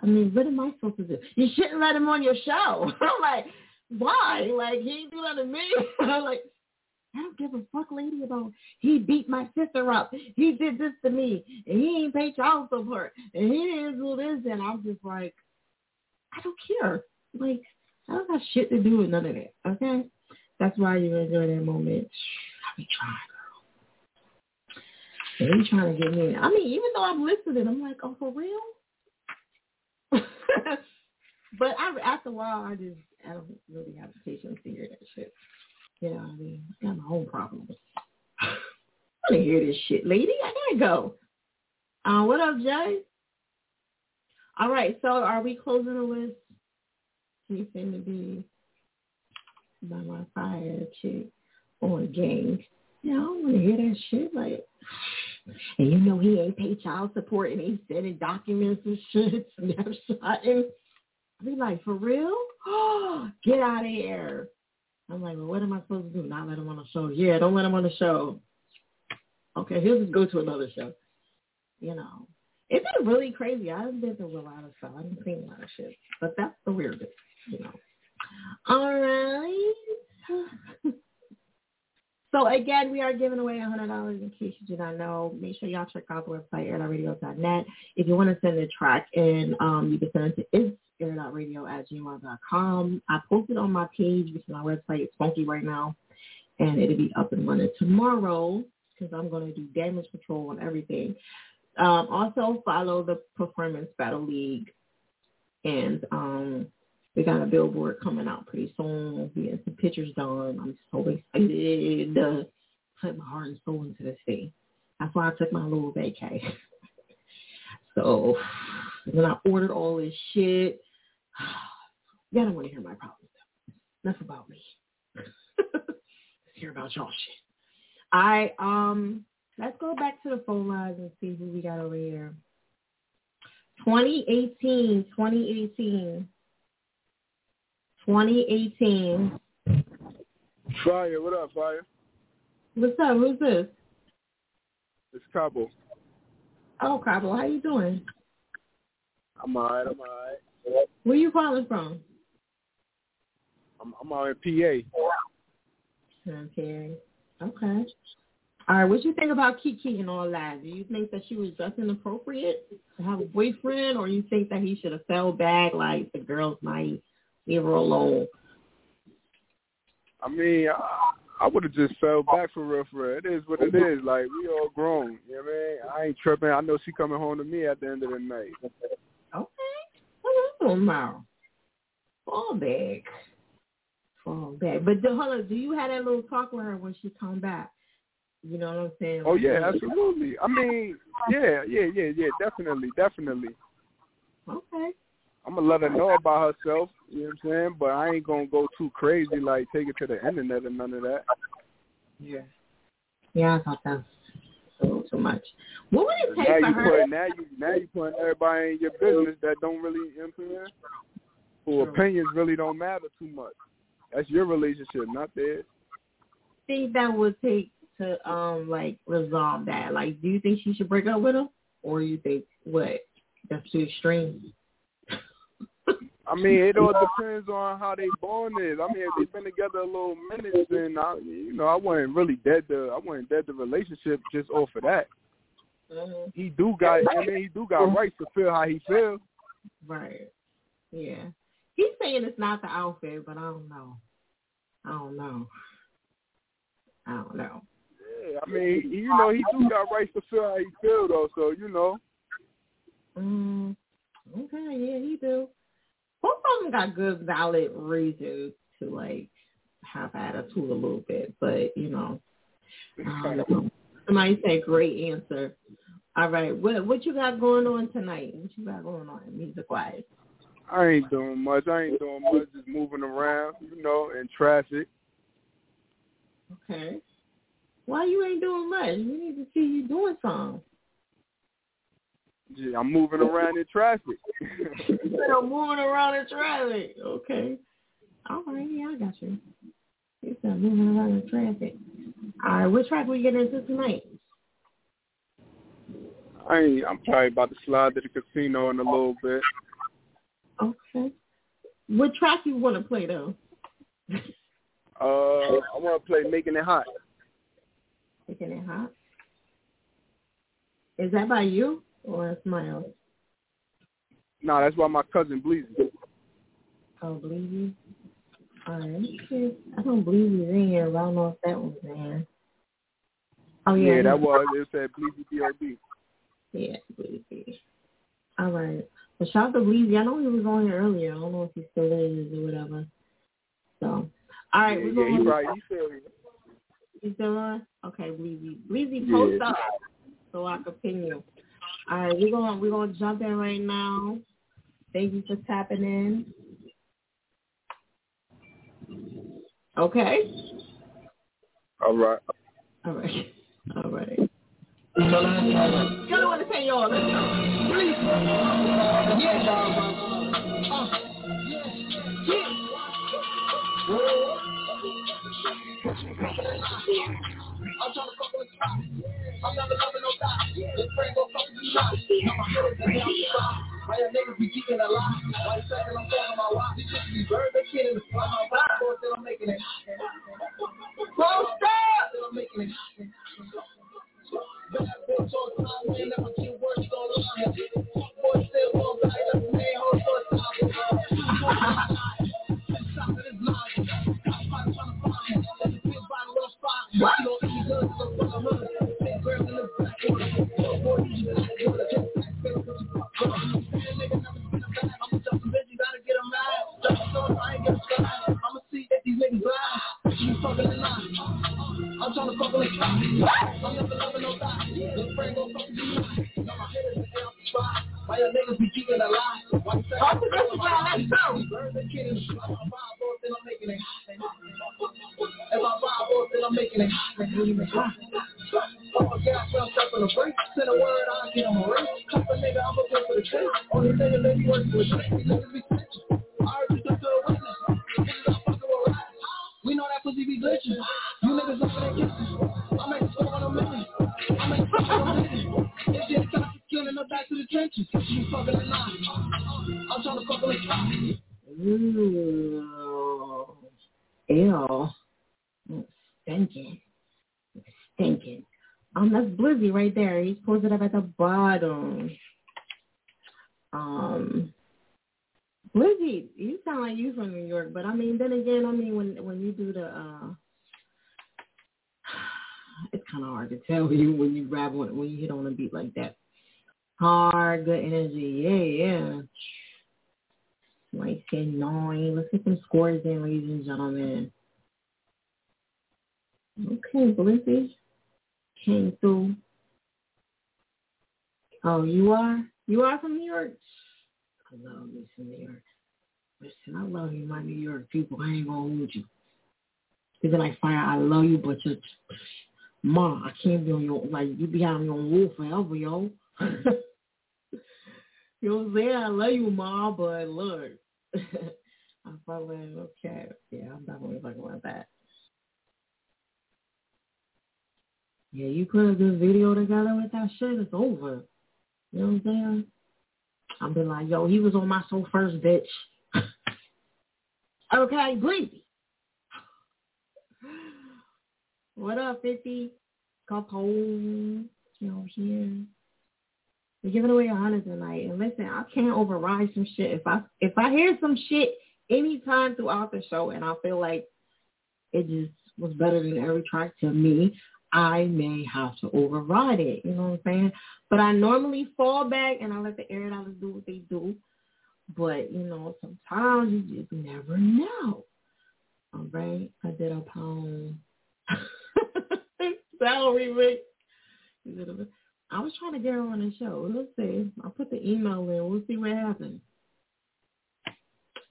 I mean, what am I supposed to do? You shouldn't let him on your show. I'm like, why? Like, he ain't do to me. I'm like, I don't give a fuck, lady, about he beat my sister up. He did this to me, and he ain't paid child support, and he didn't do this, and I'm just like, I don't care. Like, I don't have shit to do with none of that. Okay, that's why you enjoy that moment. I be trying, girl. They trying to get me. I mean, even though I'm listening, I'm like, oh, for real. but I, after a while, I just I don't really have the patience to hear that shit. You know what I mean? I got my own problems. I want to hear this shit, lady. I gotta go. Uh, what up, Jay? All right, so are we closing the list? You to be by my fire chick on gang. Yeah, I don't want to hear that shit. Like, and you know he ain't paid child support and he's sending documents and shit, snapshotting. Be like, for real? Get out of here. I'm like, well, what am I supposed to do? Not let him on the show. Yeah, don't let him on the show. Okay, he'll just go to another show. You know, it's been really crazy. I haven't been to a lot of stuff. I haven't seen a lot of shit, but that's the weirdest. You know. All right. so again, we are giving away $100 in case you do not know. Make sure y'all check out the website, airradio.net. If you want to send a track in, um, you can send it to air.radio at gmail.com. I posted on my page because my website is funky right now, and it'll be up and running tomorrow because I'm going to do damage control on everything. Um, also, follow the Performance Battle League, and um, we got a billboard coming out pretty soon. We get some pictures done. I'm so excited put my heart and soul into this thing. That's why I took my little vacay. so then I ordered all this shit. Y'all don't want to hear my problems. Enough about me. Let's hear about y'all shit. I um let's go back to the phone lines and see who we got over here. 2018, 2018, 2018. Fire, what up, Fire? What's up? Who's this? It's Cabo. Oh, Cabo, how you doing? I'm alright. I'm alright. Where you calling from? I'm I'm out in PA. Okay. Okay. All right. What you think about Keke and all that? Do you think that she was just inappropriate to have a boyfriend, or you think that he should have fell back like the girls might alone? I mean, I, I would have just fell back for real, for real. It is what it is. Like we all grown. You know what I mean? I ain't tripping. I know she coming home to me at the end of the night. Okay. What you talking about? Fall back. Fall back. But do, hold on, do you have that little talk with her when she come back? You know what I'm saying? Oh yeah, absolutely. I mean, yeah, yeah, yeah, yeah, definitely, definitely. Okay. I'm gonna let her know about herself. You know what I'm saying? But I ain't gonna go too crazy, like take it to the internet and none of that. Yeah. Yeah, I thought that was a too much. What would it take now for you her? put now you now you putting everybody in your business that don't really you know what I'm saying? Who True. opinions really don't matter too much. That's your relationship, not theirs. think that would take to um like resolve that? Like, do you think she should break up with him, or you think what? That's too extreme. I mean, it all depends on how they born is. I mean, if they've been together a little minutes, then I, you know, I wasn't really dead the, I wasn't dead the relationship just off of that. Mm-hmm. He do got, I mean, he do got rights to feel how he feels. Right. Yeah. He's saying it's not the outfit, but I don't know. I don't know. I don't know. Yeah, I mean, you know, he do got rights to feel how he feel though. So you know, Mm, okay, yeah, he do. Both of them got good, valid reasons to like have attitude a little bit, but you know, I. Um, somebody say great answer. All right, what what you got going on tonight? What you got going on music wise? I ain't doing much. I ain't doing much. Just moving around, you know, in traffic. Okay. Why you ain't doing much? We need to see you doing something. Yeah, I'm moving around in traffic. Of moving around in traffic. Okay. All right, yeah, I got you. You said moving around in traffic. All right, which track we get into tonight? I ain't, I'm probably about to slide to the casino in a little bit. Okay. What track you want to play though? Uh, I want to play "Making It Hot." Making it hot. Is that by you or Smiles? No, that's why my cousin Bleezy. Oh, believe you. All right. okay. I don't believe he's in here, but I don't know if that one's in. Oh yeah. Yeah, that was it. Said Bleezy B.O.B. Yeah, Bleezy. All right. Well, shout out to Bleezy. I know he was on here earlier. I don't know if he still is or whatever. So, all right. Yeah, we're yeah, going he probably he said You still on? Okay, Bleezy. Bleezy, Yeah. post up so I can pin you. All right, we're gonna we're gonna jump in right now. Thank you for tapping in. Okay. all right. All right. All right. Y'all don't want to say y'all. Let's go. I'm trying to fuck with the. I'm never loving Why your niggas be keeping a lie? Why second I'm talking about why? Bird, they kidding. Why my Oh, you are? You are from New York? I love me from New York. Listen, I love you, my New York people. I ain't gonna hold you. They be like, fire, I love you, but you're, ma, I can't be on your, like, you be on your wall forever, yo. you know what I'm saying? I love you, ma, but look. I'm fucking, okay. Yeah, I'm definitely fucking with that. Yeah, you put a good video together with that shit, it's over. You know what I'm saying? I'll be like, yo, he was on my soul first, bitch. okay, breezy. What up, 50? Capone. You know, here. We're giving away a hundred tonight. And listen, I can't override some shit. If I if I hear some shit anytime throughout the show and I feel like it just was better than every track to me, I may have to override it. You know what I'm saying? But I normally fall back and I let the air dollars do what they do. But, you know, sometimes you just never know. All right. I did a poem. Salary rate. I was trying to get her on the show. Let's see. I'll put the email in. We'll see what happens.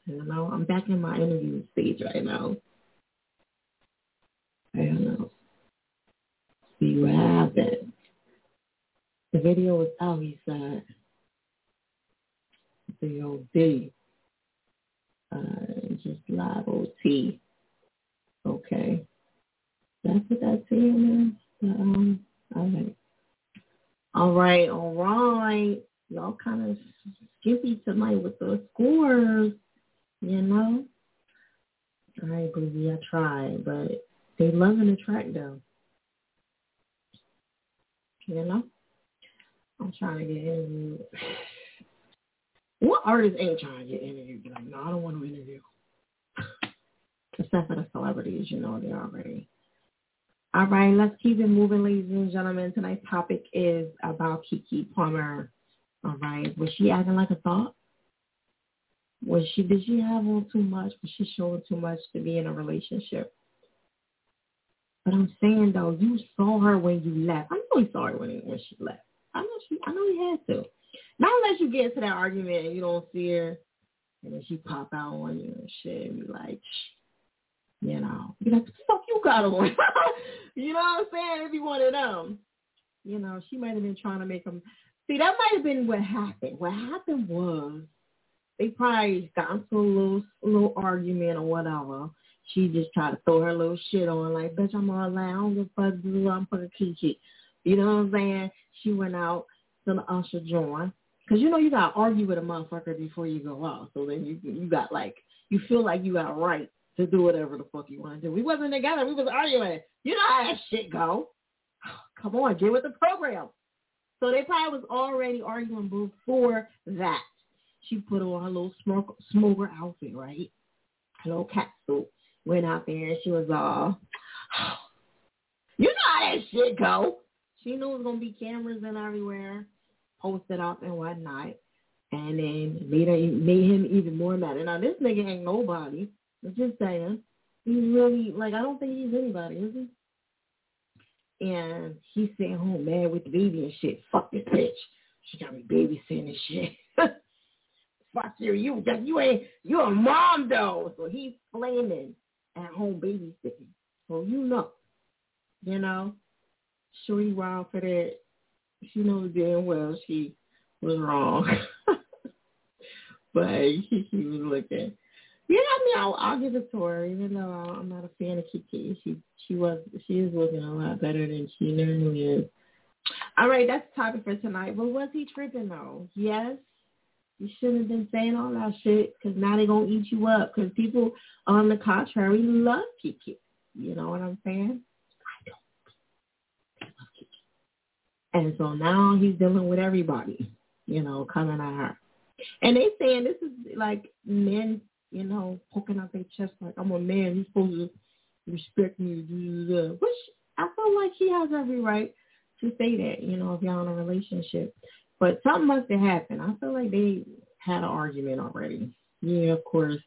You know, I'm back in my interview stage right now. I don't know see what happens. The video was out, he said. The OD. Uh, just live OT. Okay. That's what that saying is. Um, all right. All right, all right. Y'all kind of skippy tonight with the scores, you know. All right, baby, I tried, but they loving the track though. You know? I'm trying to get interviewed. What artist ain't trying to get interviewed? Like, no, I don't want to interview. Except for the celebrities, you know, they already. All right, let's keep it moving, ladies and gentlemen. Tonight's topic is about Keke Palmer. All right, was she acting like a thought? Was she? Did she have on too much? Was she showing too much to be in a relationship? But I'm saying though, you saw her when you left. I know he saw her when he, when she left. I know she. I know he had to. Not unless you get into that argument and you don't see her, and then she pop out on you and shit, and be like, you know, be like, fuck you got on? you know what I'm saying? If you of them, you know, she might have been trying to make him. See, that might have been what happened. What happened was they probably got into a little, little argument or whatever she just tried to throw her little shit on, like, bitch, I'm all loud. I don't give a fuck, I'm fucking Keke. You know what I'm saying? She went out to the usher joint. Because, you know, you got to argue with a motherfucker before you go out. So then you you got, like, you feel like you got a right to do whatever the fuck you want to do. We wasn't together. We was arguing. You know how that shit go. Come on, get with the program. So they probably was already arguing before that. She put on her little smoke, smoker outfit, right? Her little cat suit went out there and she was all, you know how that shit go. She knew it was gonna be cameras and everywhere, posted up and whatnot, and then made her made him even more mad. And now this nigga ain't nobody. I'm just saying, he's really like I don't think he's anybody, is he? And he's sitting home mad with the baby and shit. Fuck this bitch. She got me babysitting and shit. Fuck you, you you ain't you a mom though. So he's flaming at home babysitting. So you know, you know, Shorty wild for that. She knows damn well she was wrong. but he, he was looking. Yeah, I mean, I'll, I'll give it to her, even though I'm not a fan of Keke. She she was she is looking a lot better than she normally is. All right, that's the topic for tonight. But was he tripping though? Yes, you shouldn't have been saying all that shit because now they're going to eat you up because people, on the contrary, love Keke. You know what I'm saying? And so now he's dealing with everybody, you know, coming at her. And they saying this is like men, you know, poking out their chest like I'm a man. You're supposed to respect me. Which I feel like he has every right to say that, you know, if y'all in a relationship. But something must have happened. I feel like they had an argument already. Yeah, of course.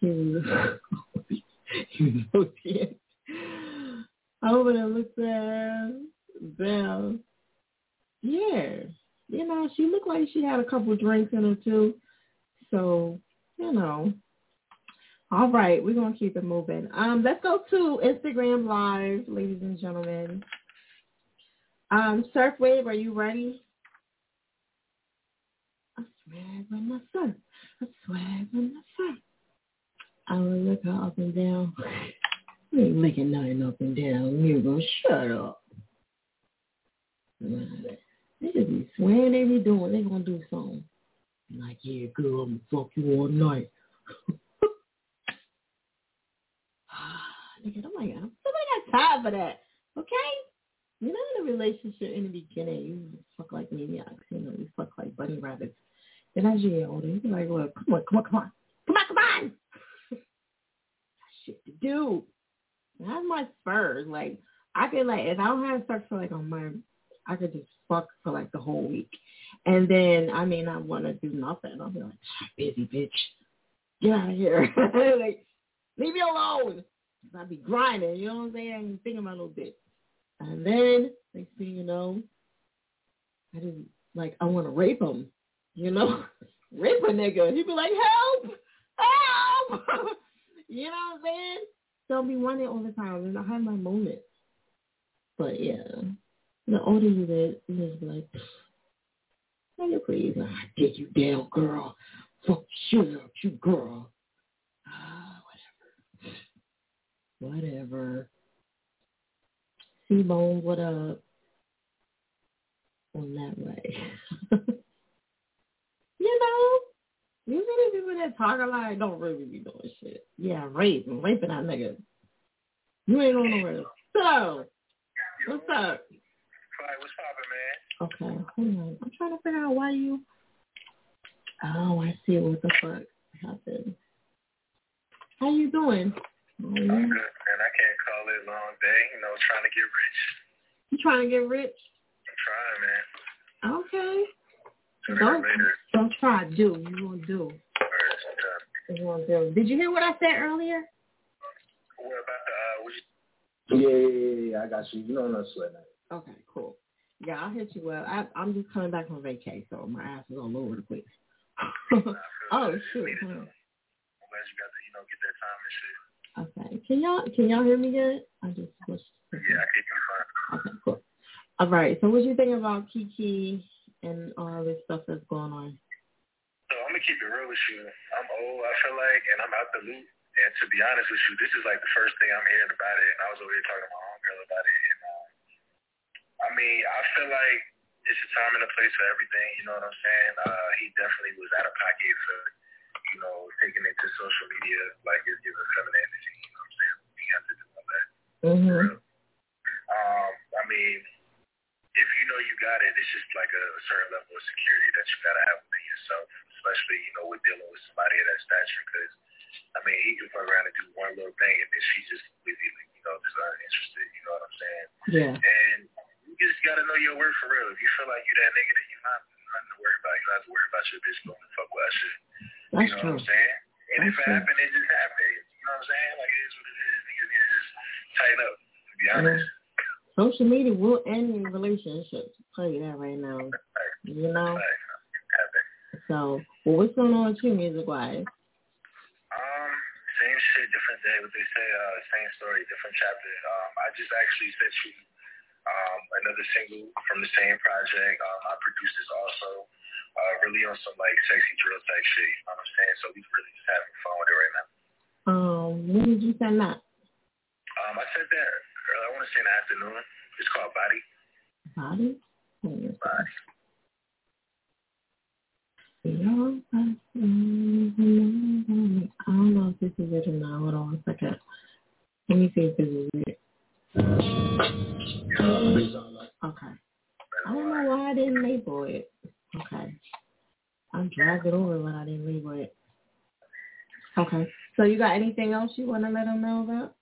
He was, he was so dead. Over there, look at Belle. Yeah. You know, she looked like she had a couple drinks in her too. So, you know. All right, we're gonna keep it moving. Um, let's go to Instagram Live, ladies and gentlemen. Um, Surfwave, are you ready? I swear when the sun, I swear when the sun. I will look her up and down. You ain't licking nothing up and down. You go shut up. They just be swearing they be doing. They gonna do something. Like, yeah, girl, I'm gonna fuck you all night. Nigga, I'm like, I'm got time for that. Okay? You know, in a relationship in the beginning, you fuck like maniacs. You know, you fuck like bunny rabbits. Older, you be like, look, come on, come on, come on. Come on, come on. shit to do. That's my spurs. Like, I could, like, if I don't have sex for, like, a month, I could just fuck for, like, the whole week. And then I may not want to do nothing. I'll be like, ah, busy bitch. Get out of here. like, leave me alone. I'll be grinding, you know what I'm saying? I'm thinking about little bit. And then next thing you know, I just like I want to rape him, you know, rape a nigga. He'd be like, help, help, you know what I'm saying? So I'll be wanting all the time, and I have my moments. But yeah, the older you get, you just like, nigga, please, I dig you down, girl. Fuck shit up, you girl. Ah, whatever. Whatever. C-Bone, what up? On that way. you know, you usually people that talk a lot don't really be doing shit. Yeah, raping, raping that nigga. You ain't on the nowhere. So, what's up? What's poppin', man? Okay, hold on. I'm trying to figure out why you. Oh, I see what the fuck happened. How you doing? I'm good, man. I can't call it a long day. You know, trying to get rich. You trying to get rich? I'm trying, man. Okay. Don't, don't try. Do. You want to do. You won't do. Did you hear what I said earlier? The, uh. Yeah, yeah, yeah, yeah, I got you. You don't know sweat now. Okay, cool. Yeah, I'll hit you up. I, I'm just coming back from vacation, so my ass is all over the place. oh, shoot. Huh. I'm glad you got to, you know, get that time and shit. Okay. Can y'all can y'all hear me good? I just switched. Yeah, I can hear you fine. Okay, cool. All right. So what do you think about Keke and all this stuff that's going on? So I'm gonna keep it real with you. I'm old, I feel like, and I'm out the loop. And to be honest with you, this is like the first thing I'm hearing about it. And I was over here talking to my homegirl about it. And um, I mean, I feel like it's a time and a place for everything. You know what I'm saying? Uh, he definitely was out of pocket for you know, taking it to social media like it's giving feminine energy. You know what I'm saying? We have to do all that. Mm-hmm. Um, I mean, if you know you got it, it's just like a, a certain level of security that you gotta have within yourself, especially you know with dealing with somebody of that stature. Because I mean, he can fuck around and do one little thing, and then she's just completely, you know, just uninterested. You know what I'm saying? Yeah. And you just gotta know your worth for real. If you feel like you that nigga, then you're not nothing to worry about. You don't have to worry about your bitch going to fuck with that shit. That's you know true. what I'm saying? And That's if it true. happened, it just happened. You know what I'm saying? Like it is what it is. Niggas need to just tighten up. To be honest. Yeah. Social media will end relationships. I'll tell you that right now. You know. So, well, what's going on with you music wise? Um, same shit, different day. What they say, uh, same story, different chapter. Um, I just actually sent you um another single from the same project. Um, I produced this also. Uh, really on some like sexy drill type shit. You know what I'm saying? So we really just having fun with it right now. Um, when did you send that? Um, I said that want to say in the afternoon. It's called Body. Body? Body. I don't know if this is it or not. Hold on a second. Let me see if this is it. Okay. I don't know why I didn't label it. Okay. I'm dragging over what I didn't label it. Okay. So you got anything else you want to let them know about?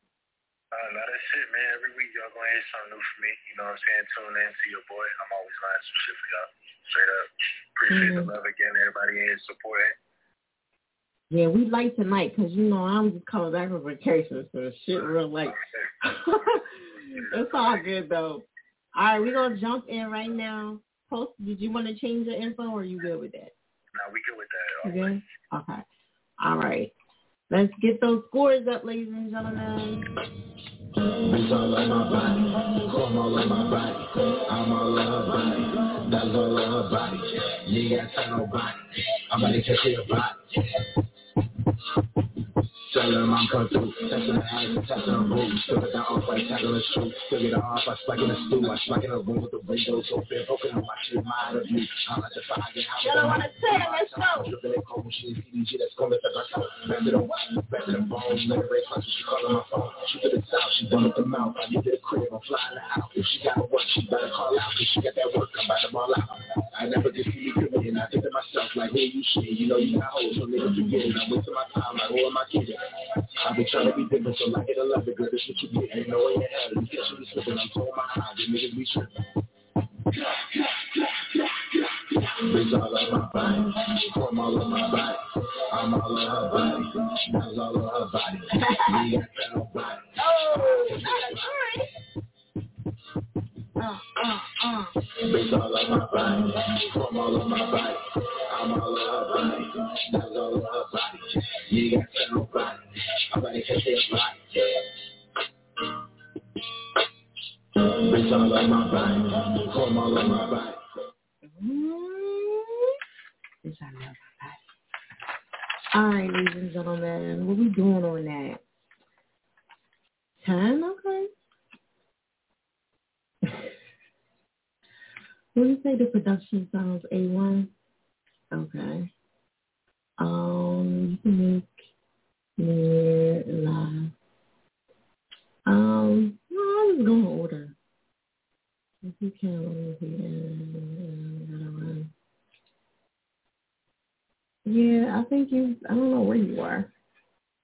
Uh, no, that's it, man. Every week y'all gonna hear something new from me. You know what I'm saying? Tune in to your boy. I'm always learning some shit for y'all. Straight up. Appreciate Mhm. the love again. Everybody in supporting. Yeah, we late tonight 'cause you know I'm just coming back from vacation, so shit real late. it's all good though. All right, we're gonna jump in right now. Post. Did you want to change your info, or are you good with that? Nah, we good with that. Good? Okay. All right. Let's get those scores up, ladies and gentlemen. Bitch all my body, come all my body. I'm all body, that's all body. You got nobody. I'm to catch your body. Through, testing the and testing boobs. Still got that off-white the shoe. Still get her off, I spike in the stew. I spike in the room with the windows open, shit, my of you. I'm at the fire, get it, let's go. Dripping in cold, is CDG, that's coming to the top. Back to the back to the phone. Let her raise my she calling my phone. She to the south, she done with the mouth. I get to the crib, I'm flying out. If she gotta work, she better call out. She got that work, I'm about to ball out. I never just see me I think to myself, like, hey, you shit. You know you got hoes, so niggas forget it. I'm wasting my time, like, who am I kidding? I've been trying to be different, so like it, I love it, girl. This what you get. Ain't no way in hell. You catch me slipping, I'm told my eyes. You niggas be tripping. Bitch all on my body, come all on my body. I'm all on her body, that's all on her body. We ain't got nobody. Oh, that's Uh, uh, uh. Bitch all on my body, come all on my body. I'm all on her body, that's all on her body. You got nobody. I'm about to catch your body. Bitch all on my body, come all on my body. Yes, I love my body. All right, ladies and gentlemen, what we doing on that? Ten, okay. Do you say the production sounds A one? Okay. Um, you can make near live. Um, no, I was going to order. If you can, let me see. Yeah, I think you. I don't know where you are.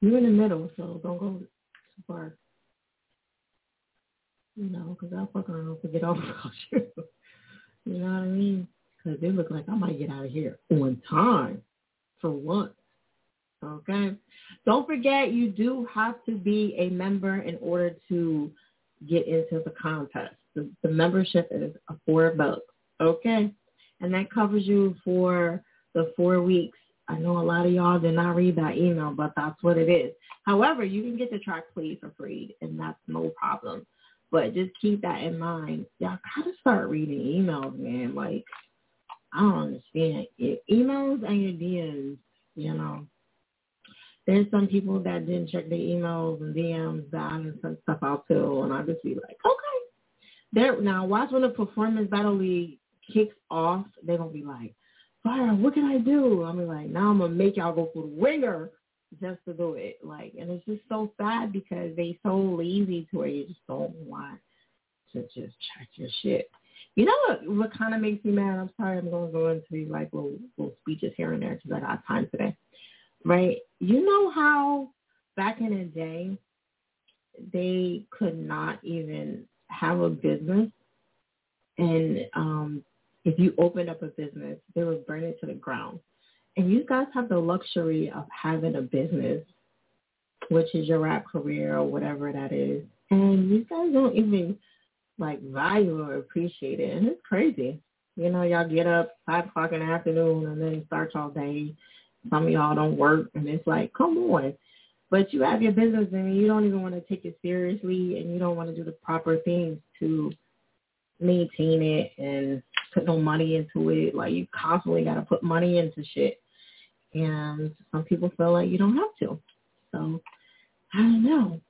You're in the middle, so don't go too far. You know, because I'll fuck around and forget all about you. you know what I mean? Because it look like I might get out of here on time for once. Okay. Don't forget, you do have to be a member in order to get into the contest. The, the membership is a four bucks. Okay. And that covers you for the four weeks. I know a lot of y'all did not read that email, but that's what it is. However, you can get the track played for free, and that's no problem. But just keep that in mind. Y'all gotta start reading emails, man. Like, I don't understand. It, emails and your DMs, you know. There's some people that didn't check their emails and DMs that I didn't stuff out to, and I just be like, okay. There now, watch when the performance battle league kicks off. They're gonna be like, Fire, what can I do? I'm like, now I'm gonna make y'all go for the ringer just to do it. Like, and it's just so sad because they so lazy to where you just don't want to just check your shit. You know what? What kind of makes me mad? I'm sorry, I'm gonna go into these like little little speeches here and there because I got time today. Right? You know how back in the day they could not even have a business, and um if you opened up a business, they would burn it to the ground. And you guys have the luxury of having a business, which is your rap career or whatever that is. And you guys don't even like value or appreciate it. And it's crazy. You know, y'all get up five o'clock in the afternoon and then start all day. Some of y'all don't work and it's like, come on. But you have your business and you don't even want to take it seriously and you don't want to do the proper things to maintain it and put no money into it. Like you constantly got to put money into shit. And some people feel like you don't have to. So I don't know.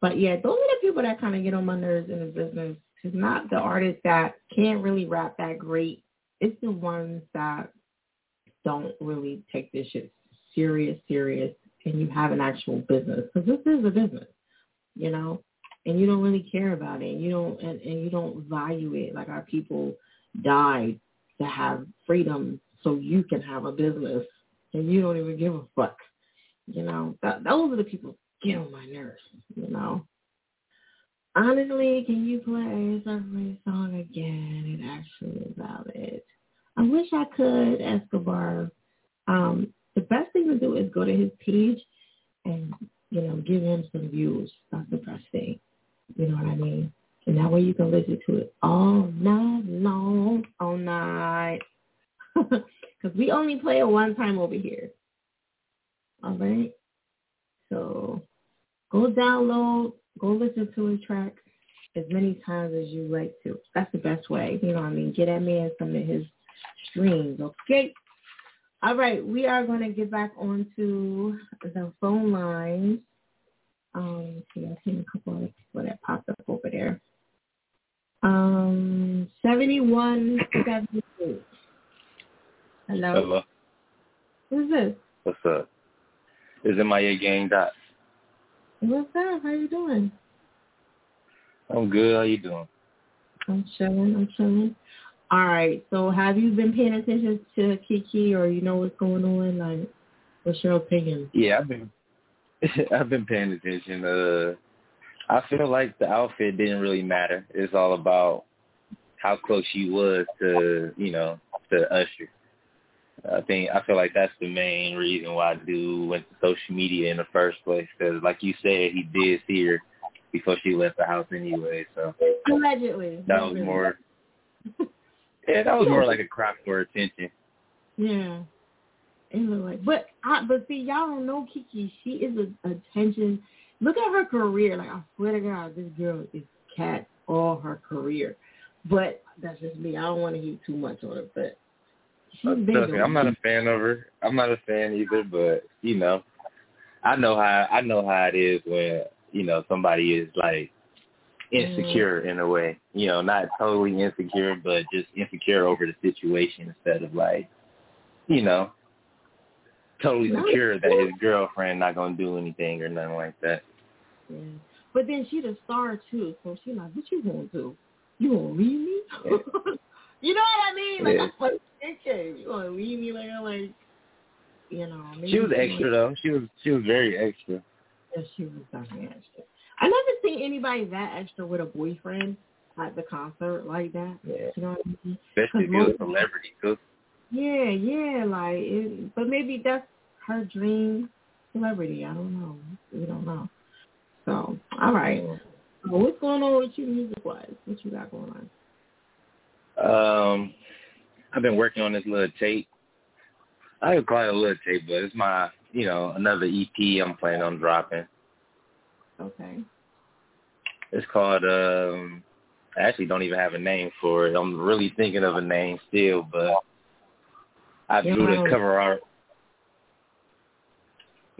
But yeah, those are the people that kind of get on my nerves in the business. It's not the artists that can't really rap that great. It's the ones that don't really take this shit serious, serious, and you have an actual business. Because this is a business, you know, and you don't really care about it. and You don't, and, and you don't value it. Like our people died to have freedom so you can have a business and you don't even give a fuck. You know, that, those are the people get on my nerves. You know. Honestly, can you play Surface song again? It actually is it. I wish I could, Escobar. Um, the best thing to do is go to his page and, you know, give him some views. That's the best thing. You know what I mean? And that way you can listen to it all night long, all night. Because we only play it one time over here. All right? So go download go listen to his track as many times as you like to. That's the best way. You know what I mean? Get that man some of his streams, okay? All right, we are going to get back onto the phone lines. Um, see, I've seen a couple of people that popped up over there. Um, 7178. Hello? Hello. Who's this? What's up? Is it my gang dot? What's up? How you doing? I'm good. How you doing? I'm chilling. I'm chilling. All right. So have you been paying attention to Keke, or you know what's going on? Like, what's your opinion? Yeah, I've been I've been paying attention. Uh, I feel like the outfit didn't really matter. It's all about how close she was to you know to Usher. I think I feel like that's the main reason why dude went to social media in the first place. Because, like you said, he did see her before she left the house anyway. So allegedly, that was more. Yeah, that was more like a crop for attention. Yeah. It looked like, but I, but see, y'all don't know Keke. She is a attention. Look at her career. Like I swear to God, this girl is cat all her career. But that's just me. I don't want to hear too much on it, but Trust me, I'm not a fan of her. I'm not a fan either, but you know, I know how I know how it is when you know somebody is like insecure mm. in a way. You know, not totally insecure, but just insecure over the situation instead of like, you know, totally secure that his girlfriend not gonna do anything or nothing like that. Yeah. But then she's a star too, so she like, what you gonna do? You gonna leave me? Yeah. you know what I mean? Like, yeah okay, you want to leave me like like you know. She was extra though. She was she was very extra. Yeah, she was definitely extra. I never seen anybody that extra with a boyfriend at the concert like that. Yeah. You know what I mean? Especially if you're a celebrity too. Yeah, yeah, like it, but maybe that's her dream celebrity. I don't know. We don't know. So, all right. So what's going on with you music wise? What you got going on? Um, I've been working on this little tape. I would call it a little tape, but it's my, you know, another EP I'm planning on dropping. Okay. It's called, um, I actually don't even have a name for it. I'm really thinking of a name still, but I drew the cover art.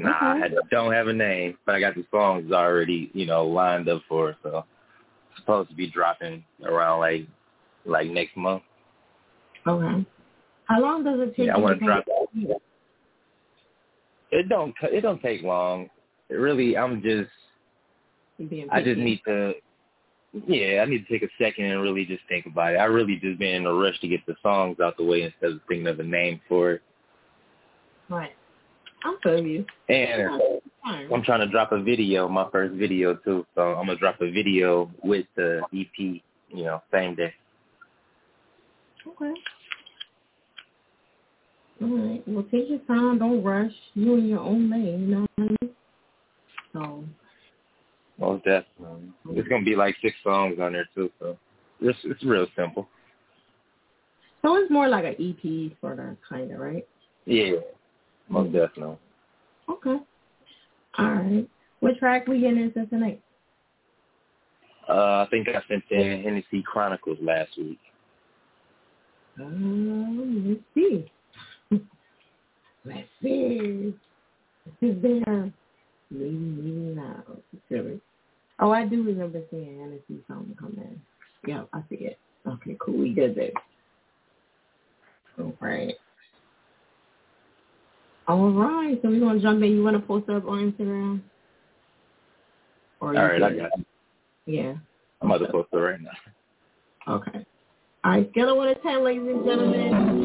Nah. I don't have a name, but I got the songs already, you know, lined up for it. So it's supposed to be dropping around like like next month. Okay. How long does it take? Yeah, I want to drop. It don't. It don't take long. It really, I'm just. I just need to. Yeah, I need to take a second and really just think about it. I really just been in a rush to get the songs out the way instead of thinking of a name for it. Right. I'll feel you. And I'm trying to drop a video, my first video too. So I'm gonna drop a video with the EP, you know, same day. Okay. All right. Well, take your time. Don't rush. You in your own lane. You know what I mean? So. Most definitely. It's gonna be like six songs on there too, so it's it's real simple. So it's more like an EP sort of kind of, right? Yeah, most definitely. Okay. All right. What track we getting into tonight? Uh, I think I sent in Hennessy Chronicles last week. Um, let's see. let's see. Is there maybe maybe not silly. Oh, I do remember seeing Hennessy something come in. Yeah, I see it. Okay, cool. We did this. All right. All right. So we're gonna jump in. You wanna post up on Instagram? Or All right, I got it. Yeah. I'm about to post it right now. Okay. All right, scale of 1 to 10, ladies and gentlemen.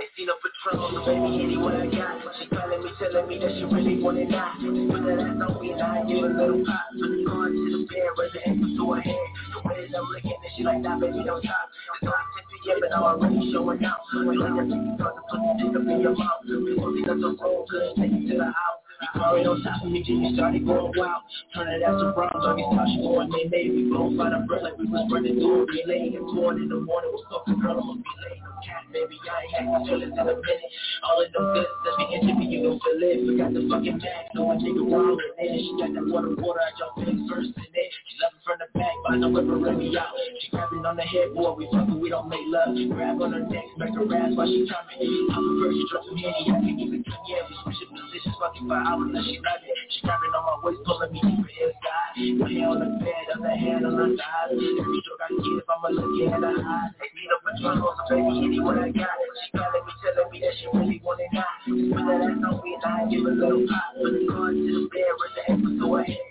Ain't seen no patrol, so baby, anywhere I got. She calling me, telling me that she really want it now. Put that ass on me and I give a little pop. Put the car to the bed, raise the ankles to her head. The way that I'm looking at she like, nah, baby, don't stop. It's only 10 p.m. and I'm already showing out. You start to put the dick up in your mouth. Won't be up the road, good, take you to the house. Already on top of me till you started going wild. Turn it out to brown, doggy style, she going nay nay. We both find a breath like we was running through a relay. And two in the morning, was fucking girl, I'ma be late. No cat, baby, I ain't had feelings in a minute. All of them goods that be into me, you gon' feel it. Forgot the fucking bag, no I take a wrong with it. She got that water, water, I jump in first in it. She love it from the back, but no river rip me out. She grabbing on the headboard, we fucking, we don't make love. Grab on her neck, make her ass while she coming. I'm a virgin, drop some handy, I can even come, yeah, we switching positions, fucking for hours, now she it. She grabbing on my waist, pulling me deeper inside. Hand on the bed, other hand on her side. Every stroke I give, I'ma look in her eyes. They beat a trouble, so baby, anywhere I got. She calling me, telling me that she really want it now. Just that ass on me I give a little pop. Put the car to the bed, raise the ankles to her head.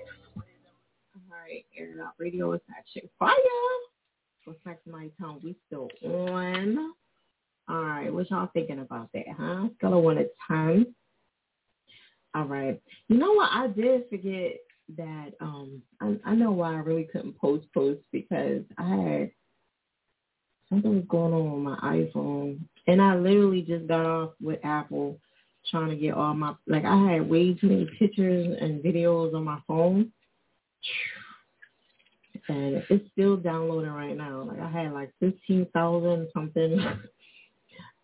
All right, Air Out Radio is that fire. For Sex My Tongue, we still on. All right, what y'all thinking about that, huh? Scale of one to ten. All right. You know what? I did forget that. Um, I, I know why I really couldn't post posts because I had something was going on with my iPhone, and I literally just got off with Apple trying to get all my like I had way too many pictures and videos on my phone. And it's still downloading right now. Like I had like fifteen thousand something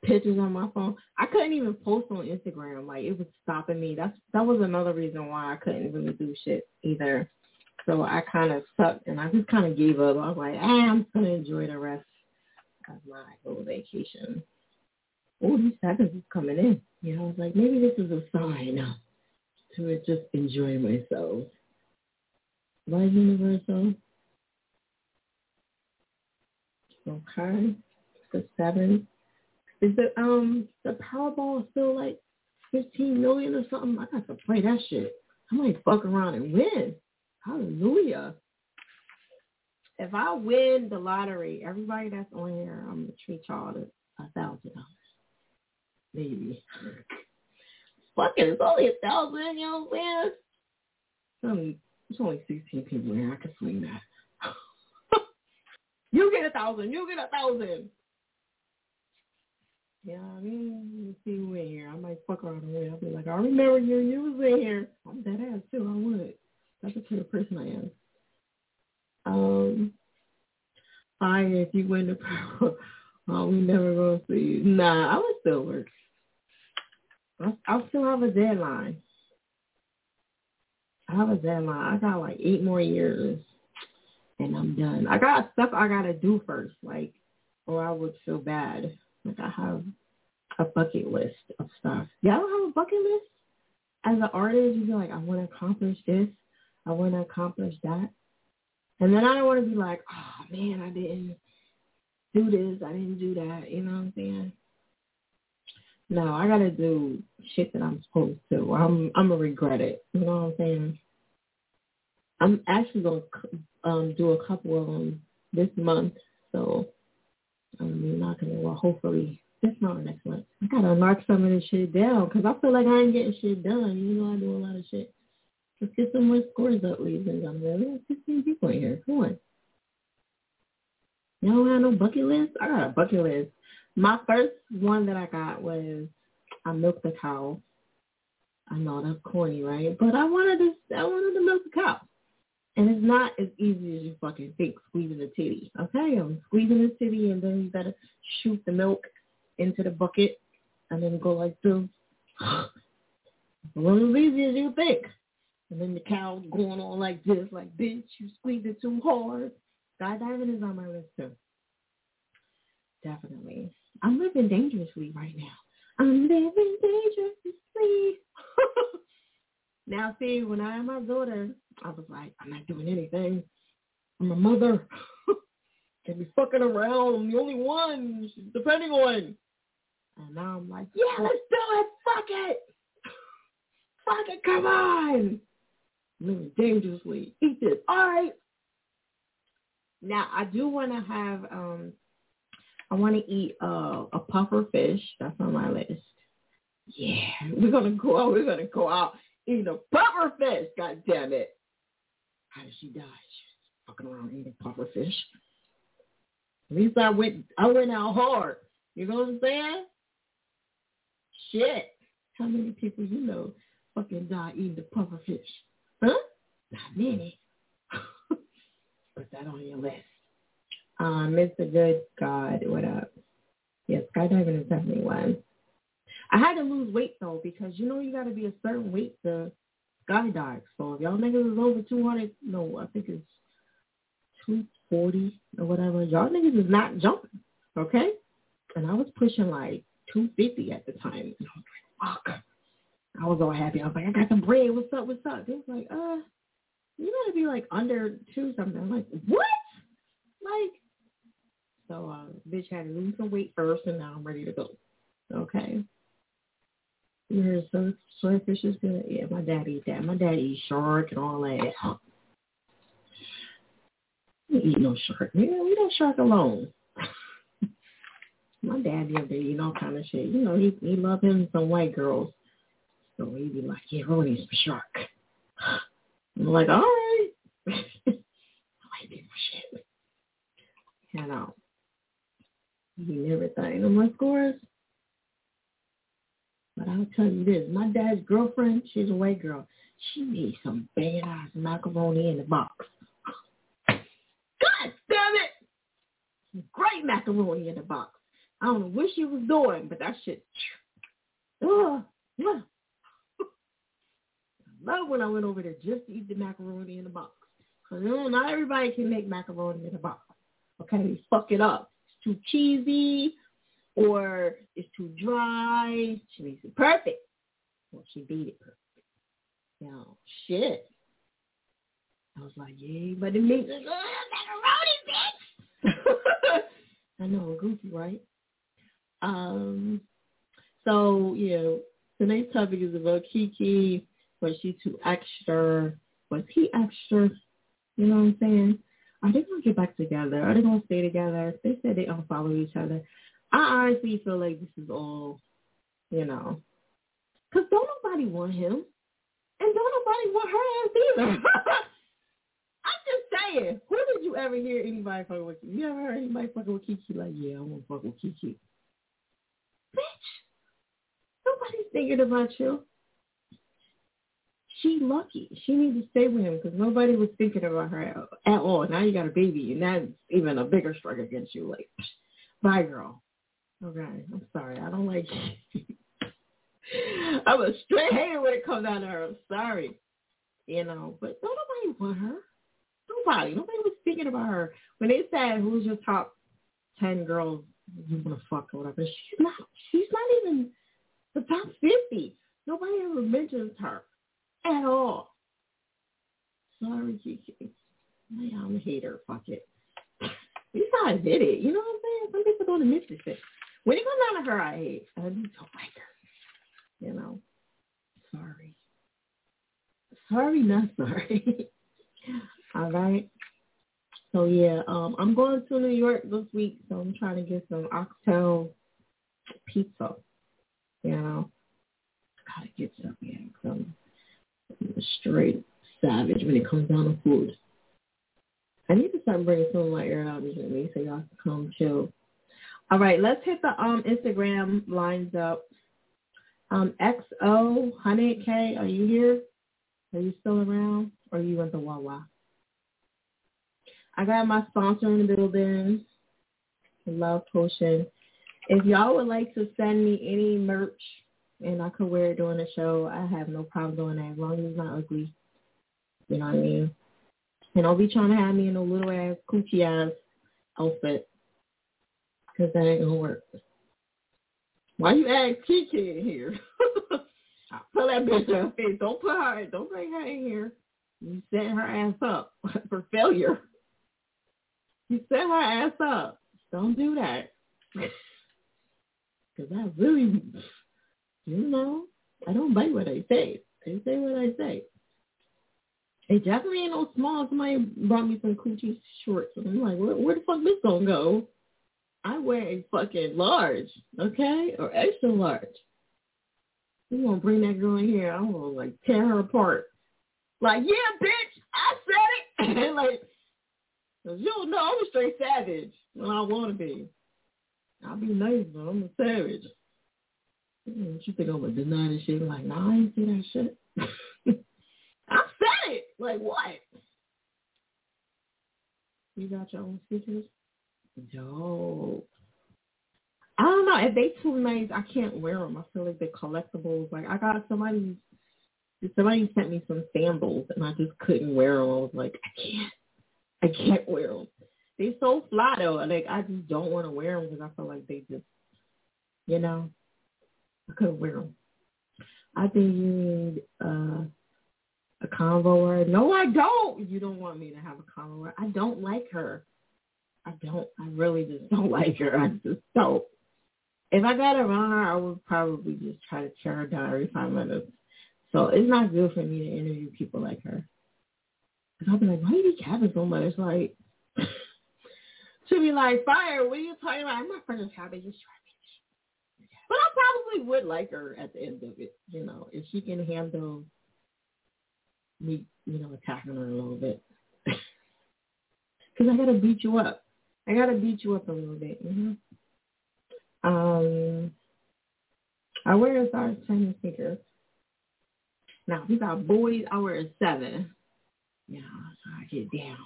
pictures on my phone. I couldn't even post on Instagram. Like it was stopping me. That's that was another reason why I couldn't really do shit either. So I kind of sucked and I just kind of gave up. I was like, ah, I'm just gonna enjoy the rest of my little vacation. Oh, these seconds is coming in. You know, I was like, maybe this is a sign to just enjoy myself. Right, Universal? Okay. The seven. Is the um the Powerball still like fifteen million or something? I got to play that shit. I might fuck around and win. Hallelujah. If I win the lottery, everybody that's on here, I'm gonna treat y'all to a thousand dollars. Maybe. Fuck it, it's only a thousand, you know what I'm saying? Only, it's only sixteen people here. I can swing that. you get a thousand, you get a thousand. Yeah, I mean, see who in here. I might fuck around win. I'll be like, I remember you. You was in here. I'm dead ass too. I would. That's the kind of person I am. Um, fine if you win the power. Oh, we never gonna see you. Nah, I would still work. I, I still have a deadline. I have a deadline. I got like eight more years, and I'm done. I got stuff I gotta do first, like, or I would feel bad. Like I have a bucket list of stuff. Y'all don't have a bucket list? As an artist, you be like, I want to accomplish this. I want to accomplish that. And then I don't want to be like, oh man, I didn't do this. I didn't do that. You know what I'm saying? No, I gotta do shit that I'm supposed to. I'm I'm gonna regret it. You know what I'm saying? I'm actually gonna um do a couple of them this month, so Um, I'm not gonna. Well, hopefully this month or next month. I gotta mark some of this shit down because I feel like I ain't getting shit done. You know I do a lot of shit. Let's get some more scores up, ladies and gentlemen. We have 15 people in here. Come on. Y'all don't have no bucket list? I got a bucket list. My first one that I got was I milked the cow. I know that's corny, right? But I wanted to I wanted to milk the cow. And it's not as easy as you fucking think, squeezing the titty. Okay, I'm squeezing the titty and then you gotta shoot the milk into the bucket and then go like this. Not as easy as you think. And then the cow's going on like this, like, bitch, you squeezed it too hard. Skydiving is on my list too. Definitely. I'm living dangerously right now. I'm living dangerously. now, see, when I had my daughter, I was like, I'm not doing anything. I'm a mother. Can't be fucking around. I'm the only one she's depending on. And now I'm like, yeah, let's do it. Fuck it. Fuck it. Come on. living dangerously. Eat this. All right. Now I do want to have um I want to eat uh, a puffer fish. That's on my list. Yeah, we're gonna go out. We're gonna go out eating a puffer fish. God damn it! How did she die? She's fucking around eating puffer fish. At least I went. I went out hard. You know what I'm saying? Shit. How many people you know fucking die eating the puffer fish? Huh? Not many. Put that on your list. Um, Mr. Good God, what up? Yes, skydiving is definitely one. I had to lose weight though because you know you got to be a certain weight to skydive. So if y'all niggas is over 200, no, I think it's 240 or whatever. Y'all niggas is not jumping, okay? And I was pushing like 250 at the time. And I was like, fuck. I was all happy. I was like, I got some bread. What's up? What's up? They was like, uh, you gotta be like under two something. I'm like, what? Like, so uh, bitch had to lose some weight first, and now I'm ready to go. Okay. Yeah, so swordfish is good. Yeah, my dad eat that. My dad eats shark and all that. We eat no shark. Yeah, we don't shark alone. my dad the other day eating all kind of shit. You know, he he love him some white girls. So he'd be like, yeah, roll some shark. I'm like, all right. white people shit. Um, you know eating everything. And my scores. But I'll tell you this, my dad's girlfriend, she's a white girl. She made some bad ass macaroni in the box. God damn it! Some great macaroni in the box. I don't know what she was doing, but that shit. Ugh, yeah. I love when I went over there just to eat the macaroni in the box. Cause not everybody can make macaroni in the box. Okay, fuck it up It's too cheesy or it's too dry. She makes it perfect. Well, she beat it perfect. Know, shit. I was like, yeah, but it makes it macaroni, bitch. I know, goofy, right? Um, so you yeah, tonight's topic is about Keke. Was she too extra? Was he extra? You know what I'm saying? are they gonna get back together? Are they gonna stay together? They said they unfollow each other. I honestly feel like this is all, you know, because don't nobody want him, and don't nobody want her ass either. I'm just saying. Who did you ever hear anybody fucking with? You ever heard anybody fucking with Keke? Like, yeah, I want to fuck with Keke. Bitch, nobody's thinking about you she lucky. She needs to stay with him because nobody was thinking about her at all. Now you got a baby, and that's even a bigger struggle against you. Like, bye, girl. Okay, I'm sorry. I don't like. I'm a straight hater when it comes down to her. I'm sorry, you know. But don't nobody want her. Nobody. Nobody was thinking about her when they said who's your top ten girls you want to fuck or whatever. She's not. She's not even the top fifty. Nobody ever mentions her at all. Sorry, Keke. I'm a hater. Fuck it. At least I admit it. You know what I'm saying? Some people don't admit this shit. When it comes down to her, I hate. I don't like her. You know. Sorry. Sorry, not sorry. all right. So yeah, um, I'm going to New York this week, so I'm trying to get some oxtail pizza. You know, gotta get some, yeah, some straight savage when it comes down to food. I need to start bringing some of my air out with me so y'all can come chill. All right, let's hit the um Instagram lines up. Um, XO, 100K, are you here? Are you still around? Or are you at the Wawa? I got my sponsor in the building, Love Potion. If y'all would like to send me any merch and I could wear it during the show. I have no problem doing that as long as it's not ugly. You know what I mean? And don't be trying to have me in a little ass coochie ass outfit because that ain't gonna work. Why you add Keke in here? Put that bitch in her face. Don't put her. Don't bring her in here. You set her ass up for failure. You set her ass up. Don't do that. Because I really you know, I don't bite what I say. I say what I say. It definitely ain't no small. Somebody brought me some coochie shorts, and I'm like, where, where the fuck this gonna go? I wear a fucking large, okay, or extra large. You gonna bring that girl in here? I'm gonna like tear her apart. Like, yeah, bitch, I said it. like, cause you don't know I'm a straight savage when I want to be. I'll be nice, but I'm a savage. Mm, what you think I'm gonna deny this shit? Like, nah, I ain't say that shit. I said it. Like what? You got your own speakers? Dope. I don't know if they too nice. I can't wear them. I feel like they're collectibles. Like I got somebody, somebody sent me some sandals, and I just couldn't wear them. I was like, I can't, I can't wear them. They so fly though. Like I just don't want to wear them because I feel like they just, you know, I couldn't wear them. I think you need uh, a convo word. No, I don't. You don't want me to have a convo word. I don't like her. I don't. I really just don't like her. I just don't. If I got around her, I would probably just try to tear her down every five minutes. So it's not good for me to interview people like her. Cause I'll be like, why are you capping so much? Like, she'll be like, fire, what are you talking about? I'm not friends with just try me. But I probably would like her at the end of it, you know, if she can handle me, you know, attacking her a little bit. Because I got to beat you up. I got to beat you up a little bit, you know? Um, I wear a size 10 sneakers. Now, you got boys, I wear a 7. Yeah, so I get down.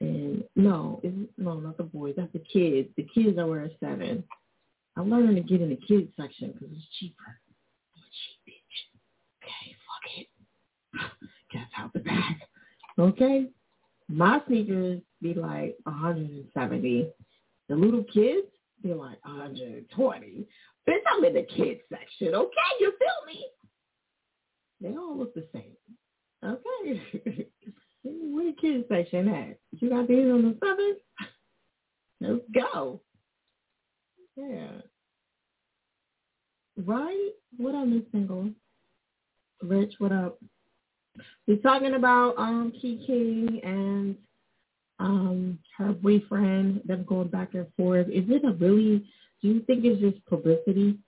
And no, it's, no, not the boys. That's the kids. The kids, I wear a 7. I'm learning to get in the kids section because it's cheaper. I'm a cheap bitch. Okay, fuck it. Get out the bag. Okay? My sneakers be like 170. The little kids, be like 120. Bitch, I'm in the kids section, okay? You feel me? They all look the same. Okay. Where the kids section at? You got these on the seven? Let's go. Yeah. Right? What up, Miss Single? Rich, what up? We're talking about um Keke and um her boyfriend, them going back and forth. Is it a really do you think it's just publicity?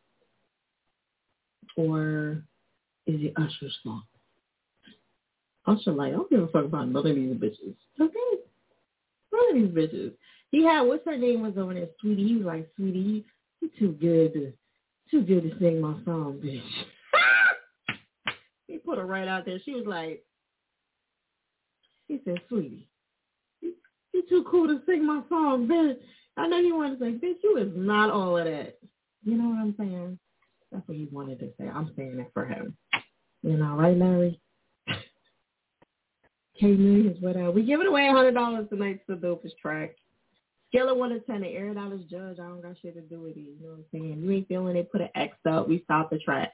Or is it Usher's fault? Usher like, I don't give a fuck about none of these bitches. Okay. None of these bitches. He had what's her name was over there, Sweetie. He was like, Sweetie, you too good to too good to sing my song, bitch. He put her right out there. She was like, he said, Sweetie, you too cool to sing my song, bitch. I know you wanted to say, bitch, you is not all of that. You know what I'm saying? That's what he wanted to say. I'm saying it for him. You know, right, Larry? K Millions, what uh, we giving away a hundred dollars tonight to the dopest track. Scale of one to ten, the air dollars judge. I don't got shit to do with it. You know what I'm saying? You ain't feeling it, put an X up. We stop the track.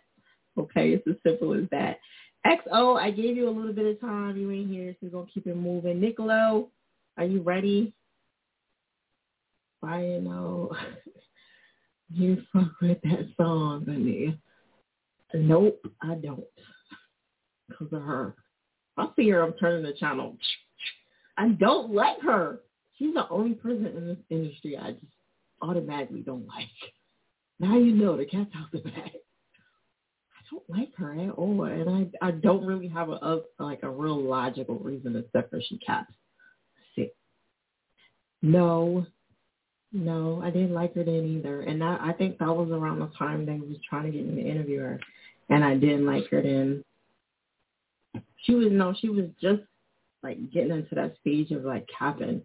Okay, it's as simple as that. XO, I gave you a little bit of time. You ain't here, so we're gonna keep it moving. Nicolo, are you ready? I know you fuck with that song, honey. Nope, I don't. Because of her. I see her, I'm turning the channel. I don't like her. She's the only person in this industry I just automatically don't like. Now you know the cat's out the bag. Don't like her at all, and I I don't really have a, a like a real logical reason except for she caps. Sick. No, no, I didn't like her then either, and that, I think that was around the time they was trying to get me to interview her, and I didn't like her then. She was no, she was just like getting into that stage of like capping.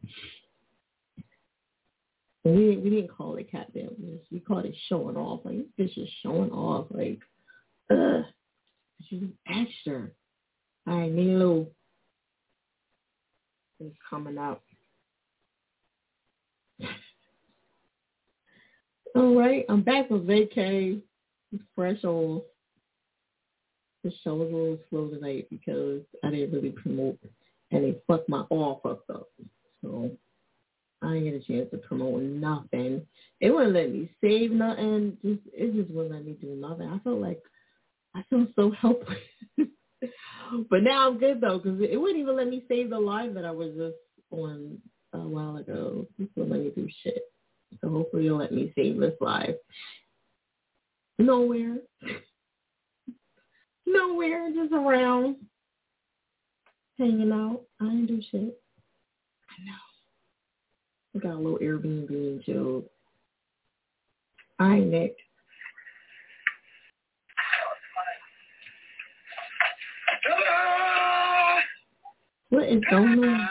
We we didn't call it capping. We, we called it showing off. Like this bitch is showing off. Like, ugh, she's extra. All right, Nilo is coming up. All right, I'm back with vacay. Fresh off the show was a little slow tonight because I didn't really promote and they fucked my all fucked up. So I didn't get a chance to promote nothing. It wouldn't let me save nothing. Just it just wouldn't let me do nothing. I felt like I feel so helpless. but now I'm good though because it wouldn't even let me save the live that I was just on a while ago. This will let me do shit. So hopefully you'll let me save this live. Nowhere. Nowhere, just around. Hanging out. I didn't do shit. I know. I got a little Airbnb and. All right, Nick. What is going on?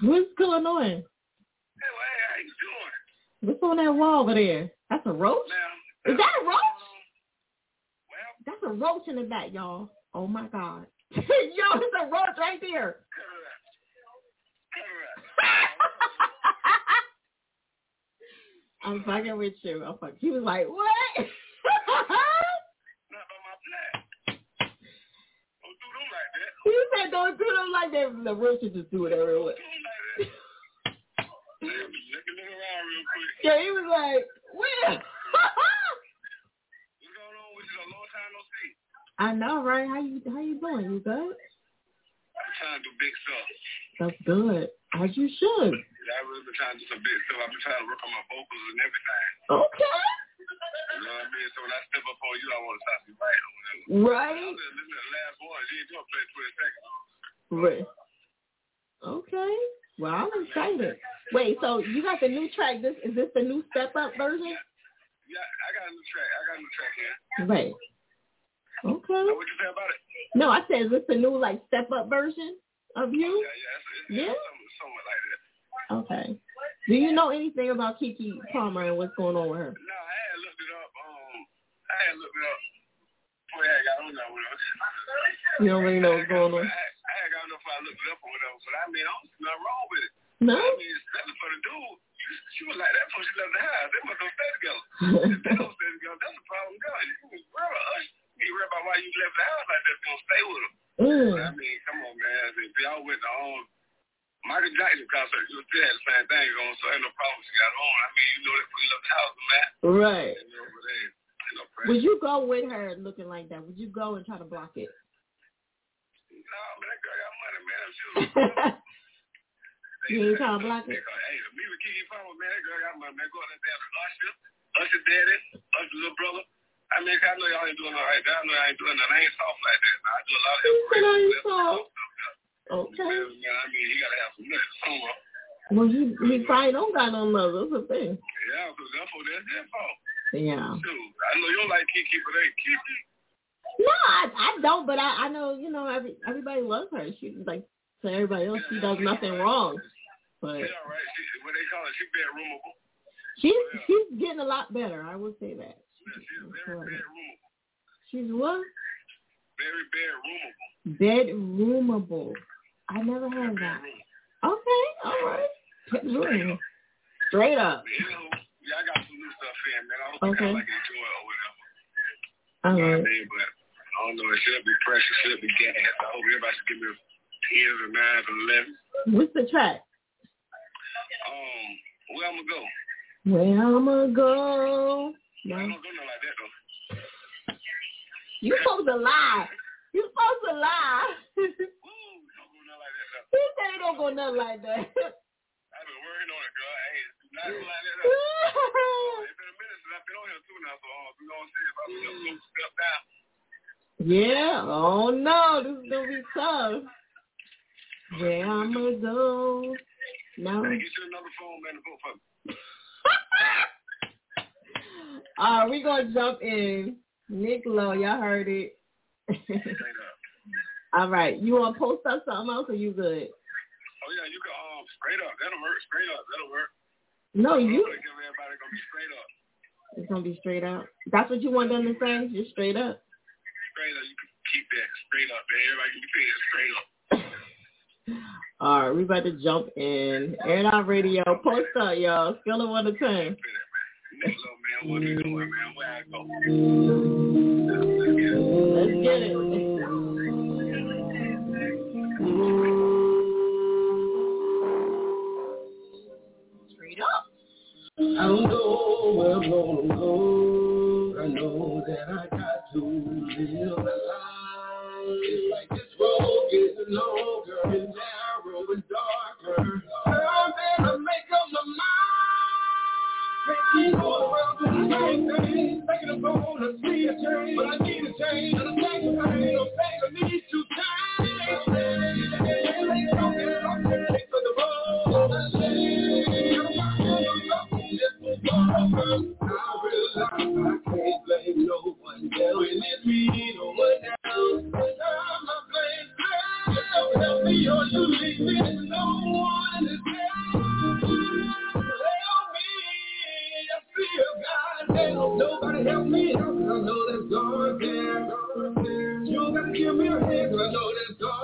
What's going on? Hey, how you doing? What's on that wall over there? That's a roach? Now, Is that a roach? Um, well, That's a roach in the back, y'all. Oh my god. Yo, it's a roach right there. I'm fucking with you. I'm fucking. He was like, what? he said, don't do them like that. The roach should just do whatever it was. Do them like that. Let me look around real quick. Yeah, he was like, where? What's going on with you? A long time no see. I know, right? How you how you doing? You good? I'm trying to do big stuff. That's good. As you should. Yeah, I've really been trying to do some big stuff. I've been trying to work on my vocals and everything. Okay. You know what I mean? So when I step up on you, I want to stop you right or whatever. I Right. was listening to the last one. You ain't doing play 20 seconds. Right. Okay. Well, I'm excited. Wait, so you got the new track. This is this the new step up version? Yeah, I got a new track. I got a new track here. Right. Okay. What you say about it? No, I said is this the new like step up version of you? Yeah, yeah. It's, it's, Yeah? somewhat, somewhat like that. Okay. Do you know anything about Keke Palmer and what's going on with her? No, I had looked it up. Um, I had looked it up. Boy, I got on one. You don't really know what's going on. I, I had got enough if I looked it up or whatever, but I mean, I don't see nothing wrong with it. No. I mean, especially for the dude, you- she was like that before she left the house. They must have stay together. If they don't stay together, that's a problem, God. You can worry about us. You ain't worry about why you left the house like that. You gonna stay with them. mm. I mean, come on, man. If y'all went to um, Michael Jackson concert, you still had the same thing going, so ain't no problem she got on. I mean, you know that we left the house, man. Right. You know, but ain't, ain't no pressure. Would you go with her looking like that? Would you go and try to block it? No, man, that girl got money, man. She was You ain't trying to block it? Hey, me with Keke Palmer, man, that girl got money, man. Go out there and Usher, Usher daddy, Usher little brother. I mean, I know y'all ain't doing all right. I know y'all ain't doing nothing. I ain't soft like that. I do a lot of You said I ain't help. soft. Okay. Man, I mean, he gotta have some nuts somewhere. Well, he he probably don't got no love. That's the thing. Yeah, because that's what that's their fault. Yeah. Shoot, I know you don't like Keke, but hey, Keke, No, I, I don't. But I I know you know every everybody loves her. She like to everybody else. She does nothing wrong. But all right. She, what they call it, she bedroomable. she's she's getting a lot better. I will say that. Yeah, she's very bedroomable. She's what? Very bedroomable. Bedroomable. I never heard that. Okay, all right. Bedroom. Straight up. Anywho, yeah, I got some new stuff in, man. I hope Okay. of like enjoy it or whatever. All You know what I mean? But I don't know. It should be pressure. Should be gas. I hope everybody should give me tens or nines or elevens. What's the track? Um, where I'm gonna go? Where I'ma go? I No. don't go nothing like that though. You supposed to lie. You supposed to lie. Woo, don't go nothing like that though. he said he don't go nothing like that. I've been working on it, girl. Hey, do not go like that. though. Yeah. Oh no, this is gonna be tough. Where I'ma go? No. hey, get you another phone, man, to for me. All right, we gonna jump in. Nick Lowe, y'all heard it. All right, you want to post up something else, or you good? Oh yeah, you can um straight up. That'll work. Straight up. That'll work. No, you. Everybody gonna be straight up. It's gonna be straight up. That's what you want them to say. Just straight up. Straight up. You can keep that straight up, man. Everybody can be paid straight up. All right, we about to jump in. Air It Out Radio. Post up, y'all. Scale of one to ten. Next little man, what you doing, man? Where I go? Let's get it. I don't know where I'm gonna go. I know that I got to live a life. It's like this road gets longer and narrow and darker. I better make up my mind. Keep going around the same thing, thinking I'm gonna change, but I need a change. I'm begging, I'm begging me. Nobody help me. Me I know that God can. You gotta give me a hand. I know that God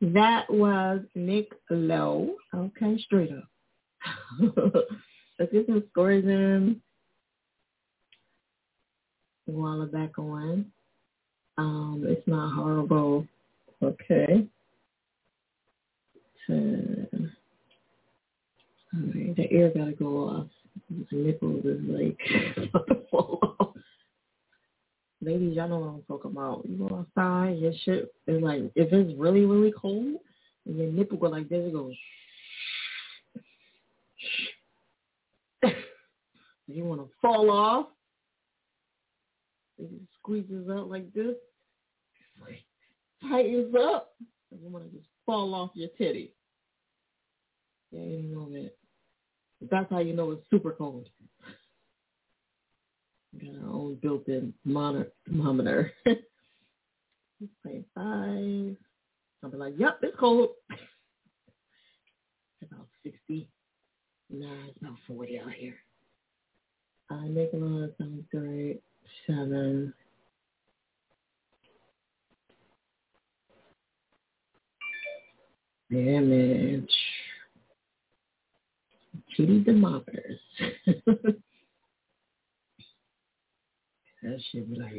That was Nick Lowe. Okay, straight up. Let's get some scores in. I'm back on. Um, it's not horrible. Okay. Ten. All right, the air gotta go off. Nipples is like about to fall off. Ladies, y'all know what I'm talking about. You go outside, your shit is like, if it's really, really cold, and your nipple go like this, it goes. you want to fall off, it squeezes out like this, tightens up, and you want to just fall off your titty. Yeah, you know that. That's how you know it's super cold. Our own built-in monitor, thermometer. Let's say five. I'll be like, yep, it's cold. It's about 60. Nah, it's about 40 out here. Uh, Nicola sounds great. Seven. Damage. Kitty thermometers. That shit be like,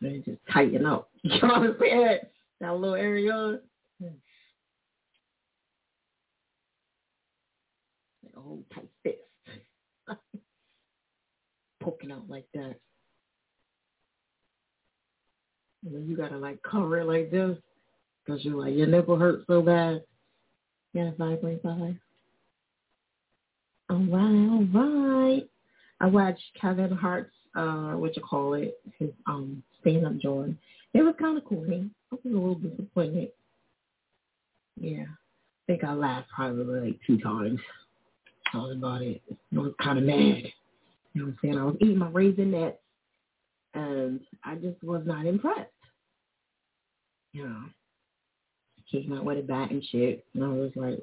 they just tighten up. You know what I'm saying? That little area. Like a whole tight fist. Poking out like that. And then you gotta like cover it like this. Cause you're like, your nipple hurts so bad. Yeah, 5.5. All right, all right. I watched Kevin Hart's uh what you call it, his um stand up joint. It was kinda corny. I was a little disappointed. Yeah. I think I laughed probably like two times. Talking about it. I was kinda mad. You know what I'm saying? I was eating my raisinets and I just was not impressed. You know. Came out with a bat and shit. And I was like,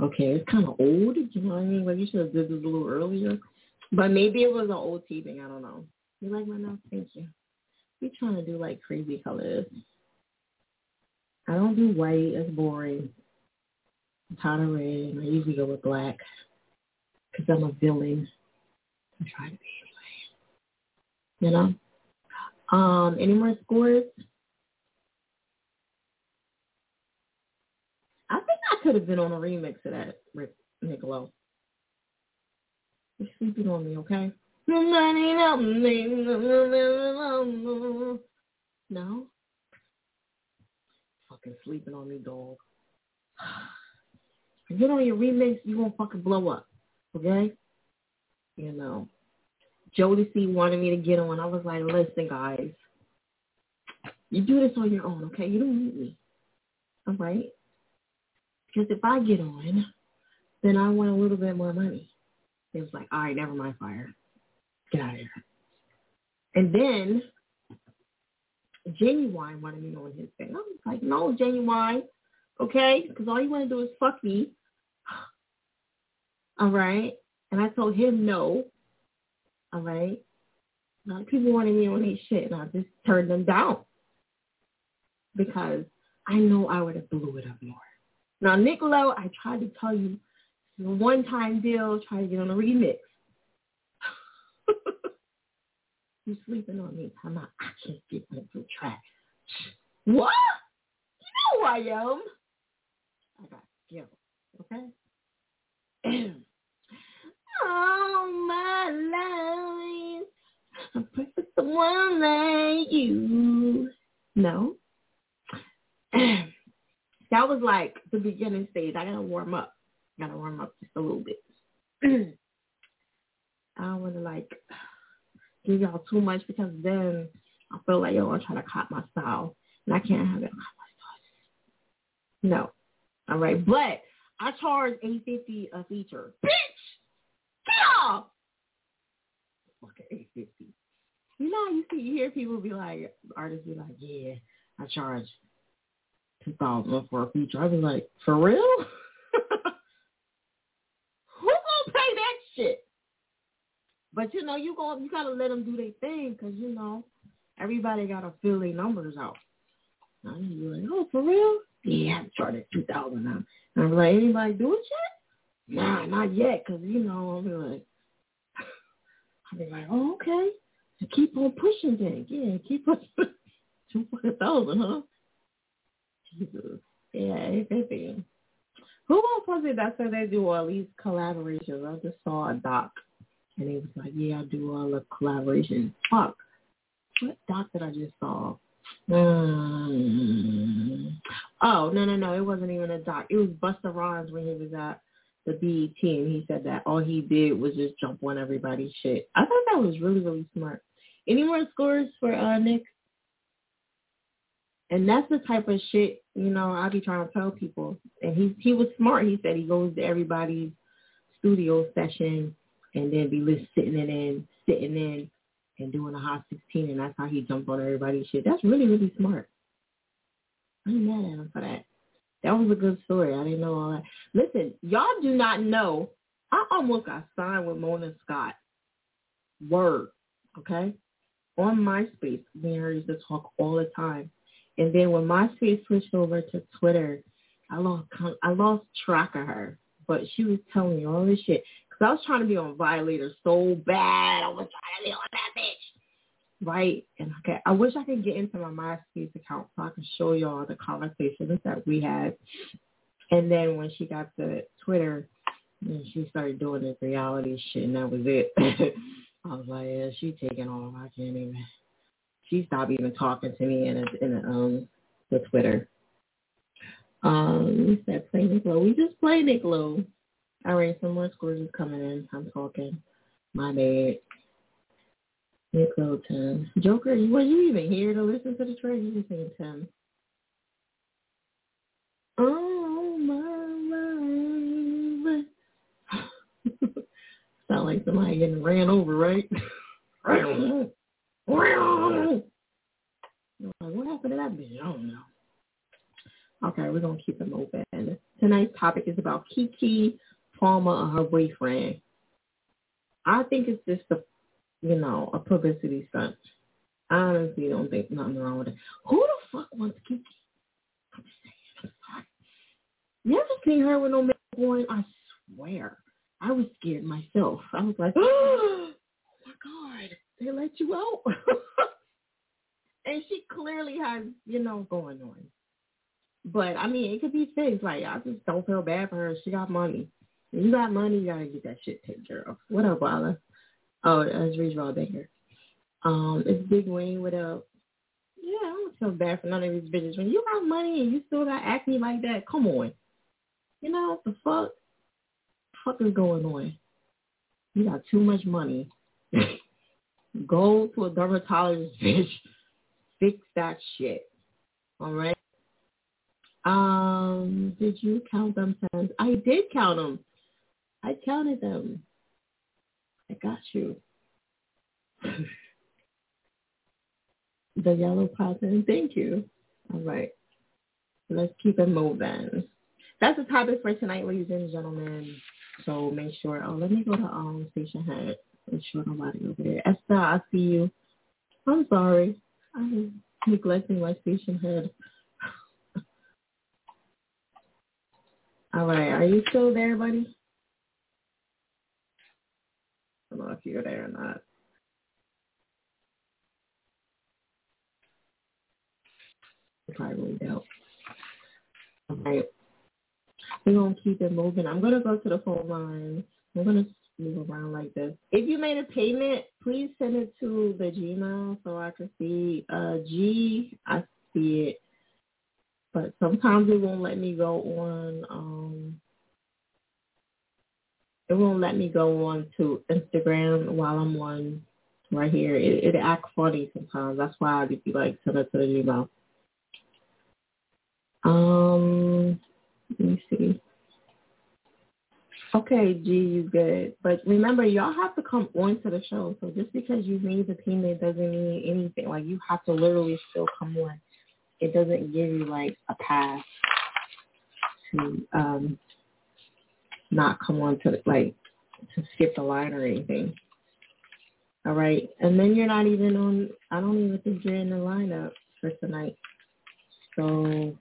okay, it's kind of old. You know what I mean? Like you should have did this a little earlier. But maybe it was an old thing. I don't know. You like my nose? Thank you. We trying to do like crazy colors. I don't do white. It's boring. I'm tired of red. I usually go with black because I'm a villain. I try to be anyway. You know? Um, any more scores? I think I could have been on a remix of that, Rick Niccolo. You're sleeping on me, okay? No? Fucking sleeping on me, dog. Get on your remix, you won't fucking blow up, okay? You know. Jody C wanted me to get on. I was like, listen, guys. You do this on your own, okay? You don't need me. All right? Because if I get on, then I want a little bit more money. It was like, all right, never mind, fire. Get out of here. And then Genuine wanted me on his thing. I was like, no, Genuine, okay? Because all you want to do is fuck me. All right? And I told him no. All right? A lot of people wanted me on his shit, and I just turned them down. Because I know I would have blew it up more. Now, Nicolo, I tried to tell you, it's a one-time deal. Try to get on a remix. you sleeping on me. I'm not, I can't get into track. What? You know who I am. I got skills, okay? All my life, I'm perfect someone like you. No. that was like the beginning stage. I gotta warm up. Gotta warm up just a little bit. I don't want to like give y'all too much because then I feel like y'all are trying to cop my style, and I can't have it. No, all right, but I charge eight fifty a feature, bitch. Get off. Fucking eight fifty. You know, you see, you hear people be like, artists be like, yeah, I charge two thousand for a feature. I was like, for real? Who gonna pay that shit? But you know, you go, you gotta let them do their thing, cause you know, everybody gotta fill their numbers out. And you like, oh, for real? Yeah, charging two thousand now. And I'm like, anybody do it yet? Nah, not yet, cause you know, I'll be like, I'll be like, oh, okay. So keep on pushing then. Yeah, keep on two thousand, huh? Jesus. Yeah, everything. Who else was it that said they do all these collaborations? I just saw a doc and he was like, Yeah, I do all the collaborations. Fuck. What doc did I just saw? Um, oh, no, no, no. It wasn't even a doc. It was Busta Rhymes when he was at the BET and he said that all he did was just jump on everybody's shit. I thought that was really, really smart. Any more scores for uh Nick? And that's the type of shit, you know, I be trying to tell people. And he he was smart. He said he goes to everybody's studio session and then be list sitting in sitting in and doing a hot sixteen and that's how he jumped on everybody's shit. That's really, really smart. I'm mad at him for that. That was a good story. I didn't know all that. Listen, y'all do not know. I almost got signed with Mona Scott. Word. Okay? On MySpace, me used to talk all the time. And then when MySpace switched over to Twitter, I lost I lost track of her. But she was telling me all this shit. I was trying to be on Violator so bad. I was trying to be on that bitch. Right? And okay, I wish I could get into my MySpace account so I can show y'all the conversations that we had. And then when she got to Twitter, and she started doing this reality shit, and that was it. I was like, yeah, she taking off. I can't even she stopped even talking to me in a, in a, um the Twitter. Um, we said play Nick Lowe. We just play Nick Lowe. All right, some more scores is coming in. I'm talking. My bad. Lowe 10. Joker, were you even here to listen to the track? You just saying 10. Oh, my life. Sound like somebody getting ran over, right? what happened to that bitch? I don't know. Okay, we're gonna keep it moving. Tonight's topic is about Keke Palmer and her boyfriend. I think it's just a, you know, a publicity stunt. I honestly don't think nothing wrong with it. Who the fuck wants Keke? I'm saying, I'm. You seen her with no makeup on? I swear, I was scared myself. I was like, oh my god they let you out. and she clearly has, you know, going on. But I mean, it could be fixed. Like I just don't feel bad for her. She got money. You got money, you gotta get that shit taken care of. What up, Walla? Oh, that's Raw Baker. Um, it's Big Wayne. What up? Yeah, I don't feel bad for none of these bitches. When you got money and you still got acne like that, come on. You know what the fuck? The fuck is going on? You got too much money. Go to a dermatologist, bitch. Fix that shit. All right. Um, did you count them times? I did count them. I counted them. I got you. the yellow pattern. Thank you. All right. Let's keep it moving. That's the topic for tonight, ladies and gentlemen. So make sure. Oh, let me go to um Stationhead. Make sure nobody over there. Esther, I see you. I'm sorry. I'm neglecting my Stationhead. All right. Are you still there, buddy? I don't know if you're there or not. Probably don't. All right. We're to keep it moving. I'm going to go to the phone line. I'm going to move around like this. If you made a payment, please send it to the Gmail so I can see. Uh, G, I see it. But sometimes it won't let me go on. Um, it won't let me go on to Instagram while I'm on right here. It, it acts funny sometimes. That's why I would be like send it to the Gmail. Um, let me see. Okay, G, you good. But remember, y'all have to come on to the show. So just because you made the payment doesn't mean anything. Like you have to literally still come on. It doesn't give you like a pass to um not come on to like to skip the line or anything. All right. And then you're not even on I don't even think you're in the lineup for tonight. So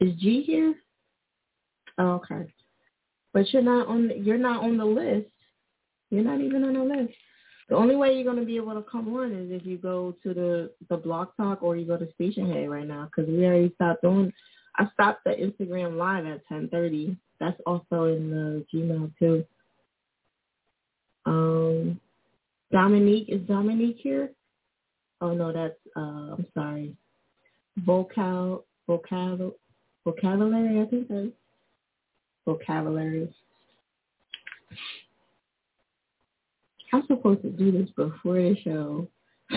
is G here? Oh, okay. But you're not on you're not on the list. You're not even on the list. The only way you're going to be able to come on is if you go to the the Block talk or you go to Stationhead right now because we already stopped doing. I stopped the Instagram live at 10:30. That's also in the Gmail too. Um, Dominique is Dominique here? Oh no, that's uh, I'm sorry. Vocal vocal vocabulary. I think that's vocabulary. I'm supposed to do this before the show.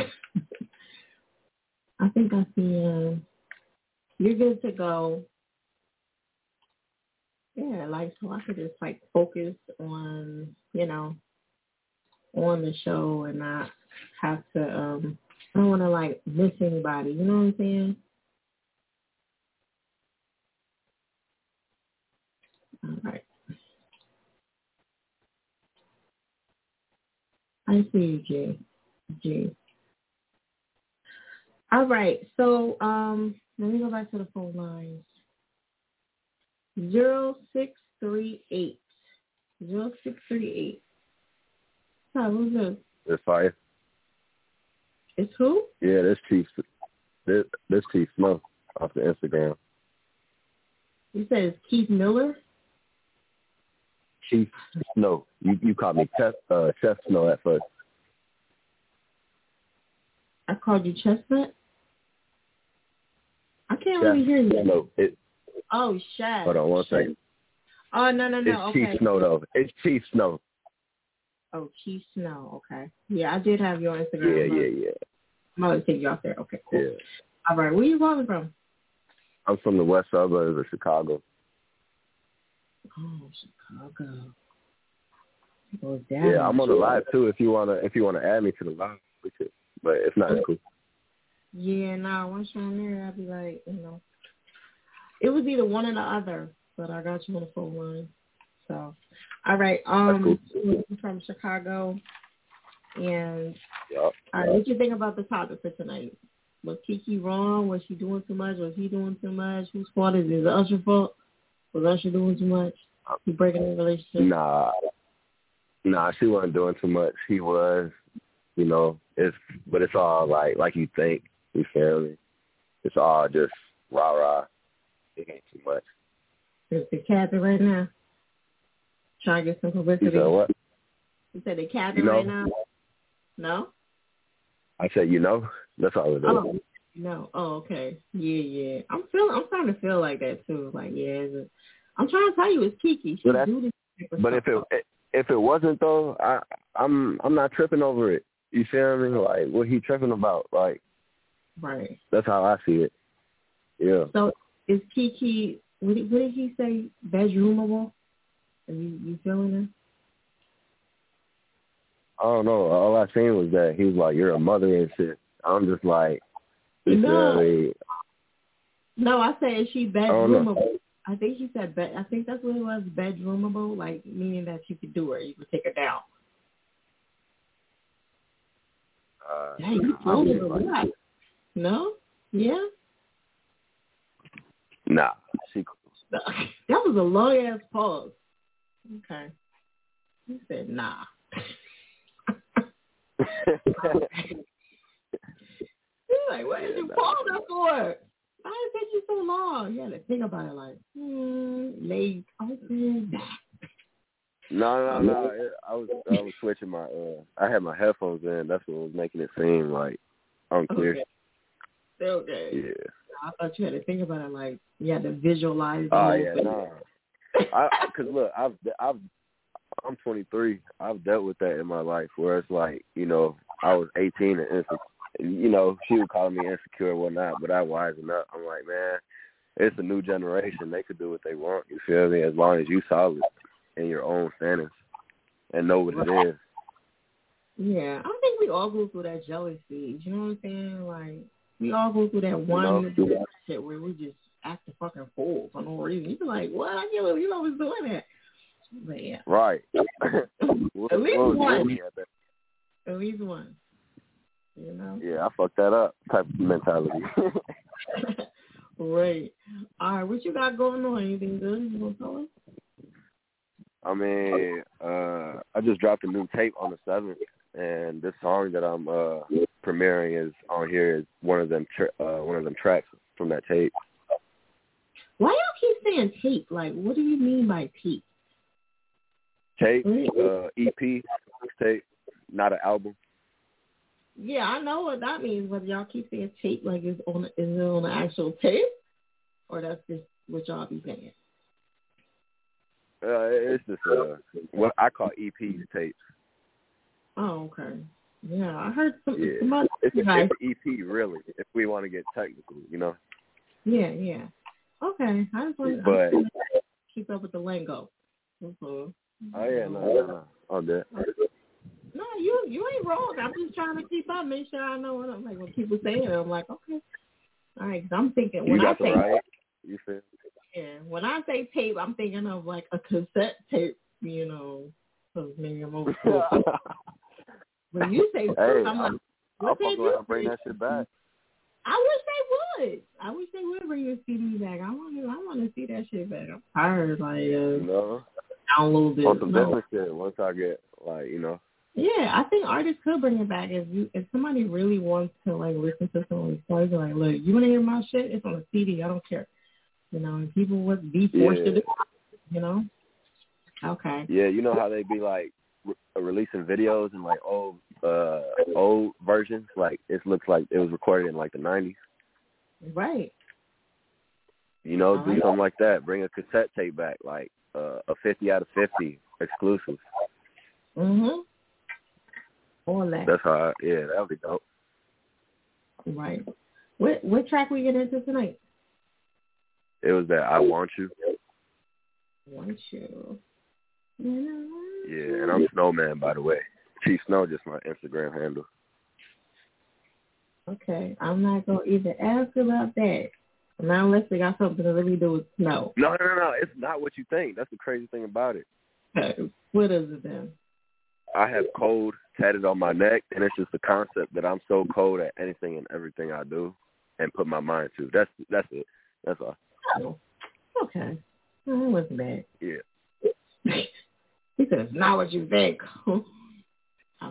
I think I see. Uh, you're good to go. Yeah, like so I could just like focus on, you know, on the show and not have to. um I don't want to like miss anybody. You know what I'm saying? All right. I see you, Jay. Jay. All right. So um, let me go back to the phone lines. Zero six three eight. Zero six three eight. Hi, who's this? It's fire. It's who? Yeah, this Chief. This this Chief Snow off the Instagram. You said it's Keith Miller. Chief Snow. You you called me Chef uh, Chef Snow at first. I called you Chestnut. I can't Chef really hear you. Snow. It, Oh, Chef. hold on one second. Oh no no It's no. Okay. Chief Snow though. It's Chief Snow. Oh, Chief Snow. Okay. Yeah, I did have your Instagram. yeah, uh, yeah, yeah. I'm gonna take you off there. Okay, cool. yeah. All right. Where you calling from? I'm from the west suburbs of Chicago. Oh, Chicago. Well. Yeah, I'm on the live too. If you wanna if you wanna add me to the live, we could. But if not, it's cool. Yeah, nah. Once you're on there, I'd be like, you know, it was either one or the other. But I got you on the phone line. So, all right. Um, you're from Chicago, and Yep. all right, what you think about the topic for tonight? Was Keke wrong? Was she doing too much? Was he doing too much? Whose fault is it? Is it Usher fault? Was Usher doing too much? He breaking the relationship? Nah, nah, she wasn't doing too much. He was, you know. It's but it's all like like you think. You feel me? It's all just rah rah. It ain't too much. Is the captain right now? Trying to get some publicity. You said what? You said the captain You know? right now? No? I said, you know, that's all it is. Oh, no. Oh, okay. Yeah, yeah. I'm feeling. I'm starting to feel like that too. Like, yeah. I'm trying to tell you, it's Keke. She But do this But if it if it wasn't though, I I'm I'm not tripping over it. You feel me? Like what he tripping about? Like right. that's how I see it. Yeah. So is Keke? What did, what did he say? Bedroomable? Are you you feeling it? I don't know. All I seen was that he was like, "You're a mother and shit." I'm just like, No. me? No, I said is she bedroomable? I think he said bed. I think that's what it was. Bedroomable, like meaning that you could do her, you could take her down. Uh, Hey, you told her like, what? No? Yeah? nah, she That was a long ass pause. Okay. He said, nah. He's like, what did you pause that for? Why did it take you so long? You had to think about it like, hmm, late, open, No, no, no. I was I was switching my uh I had my headphones in. That's what was making it seem like unclear. Okay. Okay. Yeah. I thought you had to think about it like you had to visualize. Oh whole yeah, no. I because look, I've I've I'm 23. I've dealt with that in my life where it's like you know I was 18 and insecure. You know she would call me insecure and whatnot, but I wisen up. I'm like, man, it's a new generation. They could do what they want. You feel me? As long as you solid in your own standards and know what it is. Yeah, I think we all go through that jealousy. You know what I'm saying? Like we all go through that one know? shit where we just act the fucking fool for no reason. You be like, what? I can't believe I was doing that. But yeah, Right. What- At least one. At least one. You know. Yeah, I fucked that up type of mentality. right. All right, what you got going on? Anything good? You want to tell us? I mean, uh, I just dropped a new tape on the seventh, and this song that I'm uh, premiering is on here is one of them tr- uh, one of them tracks from that tape. Why y'all keep saying tape? Like, what do you mean by tape? Tape, uh, EP, tape, not an album. Yeah, I know what that means, but y'all keep saying tape like it's on is it on the actual tape, or that's just what y'all be saying. Uh, it's just uh, what I call EPs tapes. Oh, okay. Yeah, I heard some. Yeah, somebody, it's, a, guys, it's an EP really. If we want to get technical, you know. yeah, yeah. Okay, I just want But- to keep up with the lingo. Mhm. Oh yeah, no, no, no, all. No, you you ain't wrong. I'm just trying to keep up, make sure I know what I'm like. When people say it, I'm like, okay, all right. Cause I'm thinking when I say right. You feel? yeah, when I say tape, I'm thinking of like a cassette tape, you know. So maybe I'm old school. When you say Hey, I'm like, I'll what tape around you bring that shit back. I wish they would. I wish they would bring your CD back. I want to. I want to see that shit back. I'm tired. Like uh, know, download it. on some No. shit. Once I get like, you know, Yeah, I think artists could bring it back if you if somebody really wants to like listen to some of these songs. Like, look, you want to hear my shit? It's on a CD. I don't care. You know, and people would be forced to do. it, You know. Okay. yeah, you know how they be like releasing videos and like old, uh, old versions. Like it looks like it was recorded in like the '90s. Right. You know, do something like that. Bring a cassette tape back, like uh, a 50 out of 50 exclusive. Mhm. All that. That's how. I, yeah, that would be dope. right. What what track we get into tonight? It was that I want you. Want you. Yeah, and I'm Snowman by the way. Chief Snow, just my Instagram handle. Okay, I'm not gonna even ask about that. Not unless they got something to really do with snow. No, no, no, no. It's not what you think. That's the crazy thing about it. Okay, what is it then? I have cold tatted on my neck, and it's just the concept that I'm so cold at anything and everything I do, and put my mind to. That's that's it. That's all. Oh, okay. Well, that wasn't bad. Yeah. he said, it's not what you think. All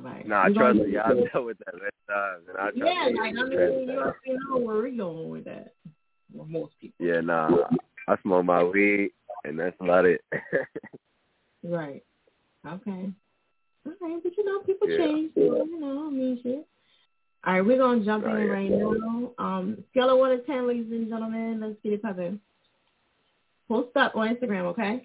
right. Nah, We trust me, I've dealt with that many times, and I try Yeah, like, I mean, you already know where we're going with that. Well, most people. Yeah, nah. I smoke my weed, and that's about it. Right. Okay. Okay, but you know, people Yeah. change. You know, I mean shit. All right, we're gonna jump Oh, in right now. Um, scale of one to ten, ladies and gentlemen. Let's get it poppin'. Post up on Instagram, okay?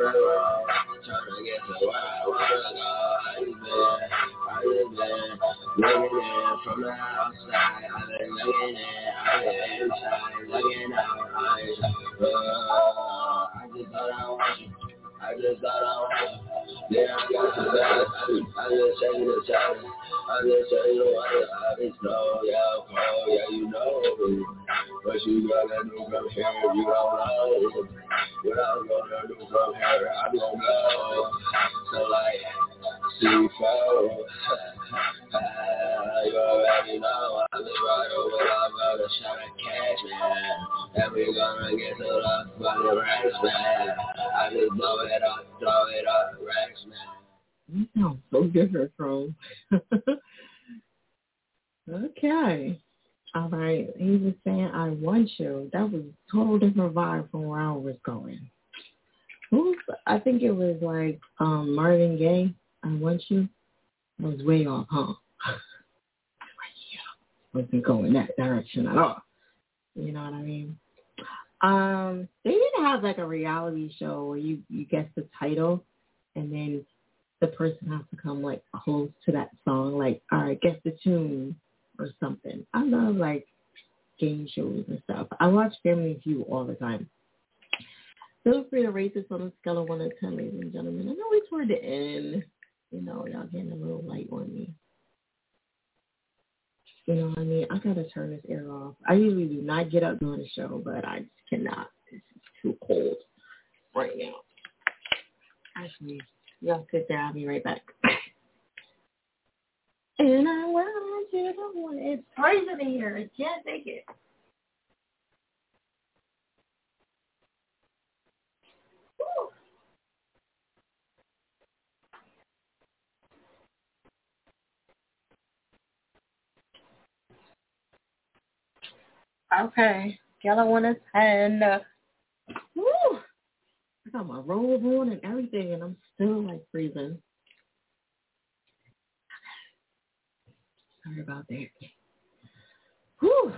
trying to get to where I wanna go. I've been, I've been looking in from the outside. I've been looking in, I've been inside, looking out. I just thought I was you. I just got on Then I got some bad. I just shake the challenge. I just shake the water. I just know, yeah, yeah, you know. But you gotta do from here, you don't know. What I'm gonna do from here, I'm. So like, C4. you already know I'm catch. And we gonna get to the fucking racks, man. I just blow it up, throw it up, man. You sound so different from. okay. All right. He was saying, I want you. That was a total different vibe from where I was going. Who's, I think it was like um Marvin Gaye, I want you. I was way off, huh? Wasn't going that direction at all. You know what I mean? Um, they didn't have like a reality show where you, you guess the title and then the person has to come like close to that song, like, all right, guess the tune or something. I love like game shows and stuff. I watch Family Feud all the time. Feel free to rate this on a scale of one to ten, ladies and gentlemen. I know it's toward the end. You know, y'all getting a little light on me. You know what I mean? I gotta turn this air off. I usually do not get up during the show, but I just cannot. It's too cold right now. Actually, y'all sit there. I'll be right back. And I want you to want it. It's freezing in here. I can't take it. Woo. Okay. Of one to ten. Woo! I got my robe on and everything, and I'm still like freezing. Sorry about that. Whew.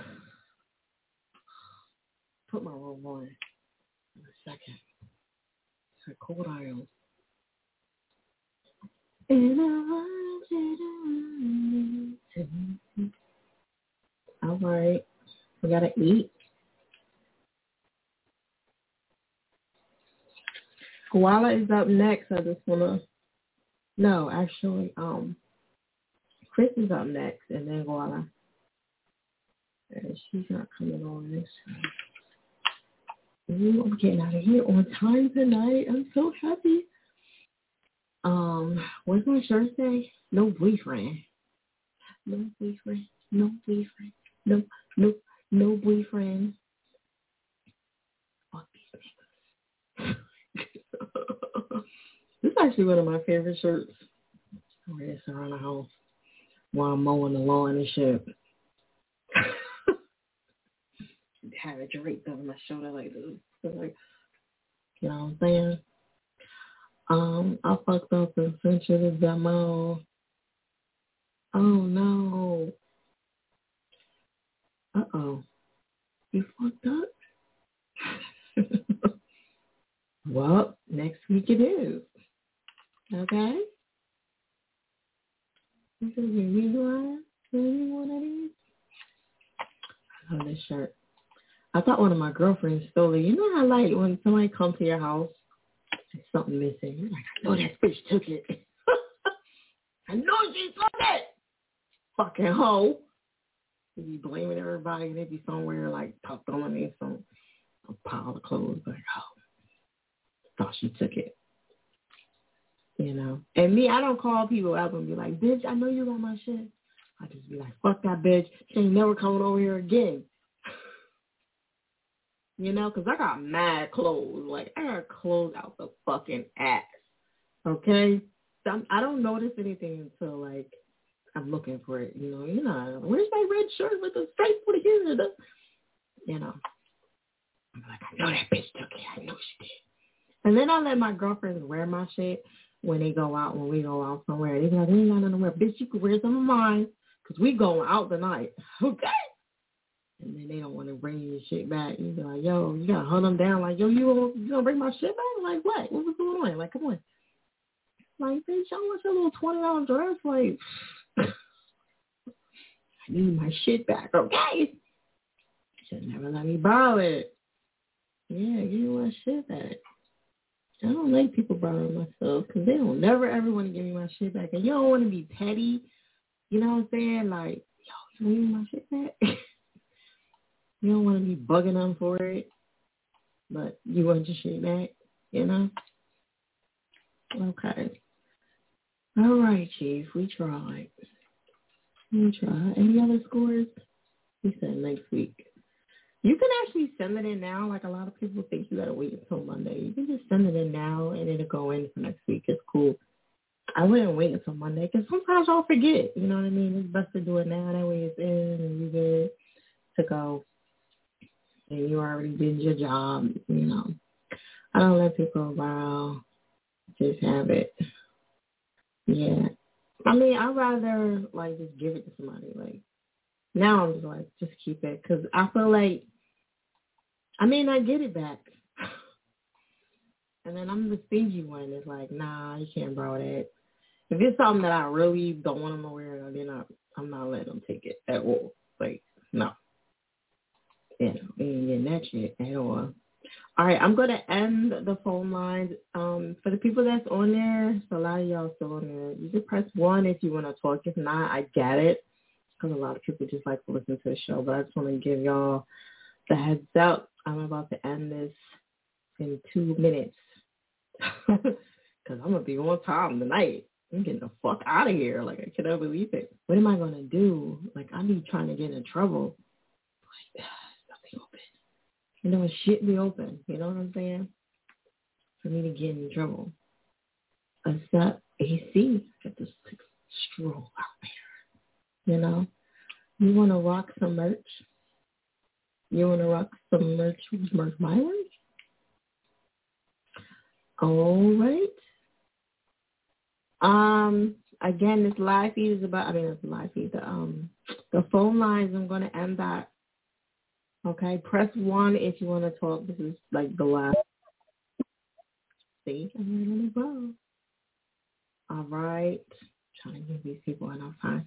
Put my robe on in a second. It's a cold aisle. And I want you to. All right. We gotta eat. Koala is up next. I just wanna no, actually, um Chris is up next and then Koala. And she's not coming on this Ooh, I'm getting out of here on time tonight. I'm so happy. Um, what's my shirt say? No boyfriend. No boyfriend. No boyfriend. No, no, no boyfriend. Fuck these niggas. this is actually one of my favorite shirts. I wear this around the house while I'm mowing the lawn and shit. Have it draped over my shoulder like this. Like, you know what I'm saying? Um, I fucked up and sent you the demo. Oh no. Uh oh. You fucked up? well, next week it is. Okay? This is your rewind. Maybe one of these. I love this shirt. I thought one of my girlfriends stole it. You know how like when somebody comes to your house, there's something missing. You're like, I know that bitch took it. I know she took it. Fucking hoe. Be blaming everybody and they be somewhere like tucked underneath some a pile of clothes. Like, oh, thought she took it. You know. And me, I don't call people up and be like, bitch, I know you got my shit. I just be like, fuck that bitch. She ain't never coming over here again. you know, because I got mad clothes. Like, I got clothes out the fucking ass. Okay? So I don't notice anything until, like, I'm looking for it. You know, you know, where's my red shirt with the stripes the here? The, you know. I'm like, I know that bitch took it. I know she did. And then I let my girlfriends wear my shit when they go out, when we go out somewhere. They be like, we ain't got nothing to wear. Bitch, you can wear some of mine because we going out tonight. Okay? And then they don't want to bring your shit back. You be like, yo, you got to hunt them down. Like, yo, you gonna, you gonna bring my shit back? Like, what? What was going on? Like, come on. Like, bitch, I want your little $20 dress. Like, I need my shit back, okay? You should never let me borrow it. Yeah, give me my shit back. I don't like people borrowing my stuff because they don't never ever want to give me my shit back. And you don't want to be petty. You know what I'm saying? Like, yo, you want me my shit back? You don't want to be bugging them for it, but you want your shit back, you know? Okay. All right, Chief. We tried. We tried. Any other scores? We said next week. You can actually send it in now. Like a lot of people think you gotta wait until Monday. You can just send it in now and it'll go in for next week. It's cool. I wouldn't wait until Monday because sometimes I'll forget. You know what I mean? It's best to do it now. That way it's in and you good to go. And you already did your job. You know, I don't let people wow. Just have it. Yeah. I mean, I'd rather like just give it to somebody. Like now, I'm just like just keep it because I feel like I may not get it back. and then I'm the stingy one. It's like, nah, you can't borrow that. If it's something that I really don't want them to wear, then I, I'm not letting them take it at all. Like, no. Yeah, we ain't getting that shit at all. All right, I'm gonna end the phone lines. Um, for the people that's on there, so a lot of y'all still on there. You can press one if you want to talk. If not, I get it, because a lot of people just like to listen to the show. But I just want to give y'all the heads up. I'm about to end this in two minutes, because I'm gonna be on time tonight. I'm getting the fuck out of here. Like I cannot believe it. What am I gonna do? Like I be trying to get in trouble. Like. You know, shit be open. You know what I'm saying? For me to get in trouble. Except AC. Get this stroll out there. You know? You wanna rock some merch? You wanna rock some merch with Mark Myers? All right. Um, again, this live feed is about. I mean, it's live feed. The um, the phone lines. I'm going to end that. Okay, press one if you want to talk. This is like the last. See, I'm ready to go. All right, I'm trying to give these people enough time.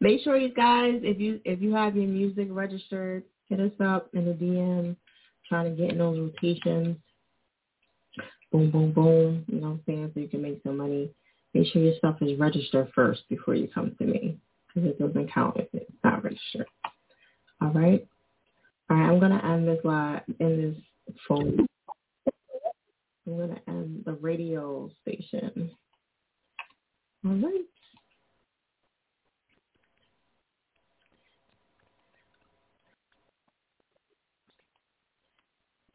Make sure you guys, if you if you have your music registered, hit us up in the DM. Trying to get in those rotations. Boom, boom, boom. You know what I'm saying? So you can make some money make sure your stuff is registered first before you come to me because it doesn't count if it's not registered. All right. All right. I'm gonna end this live in this phone. I'm gonna end the radio station. All right.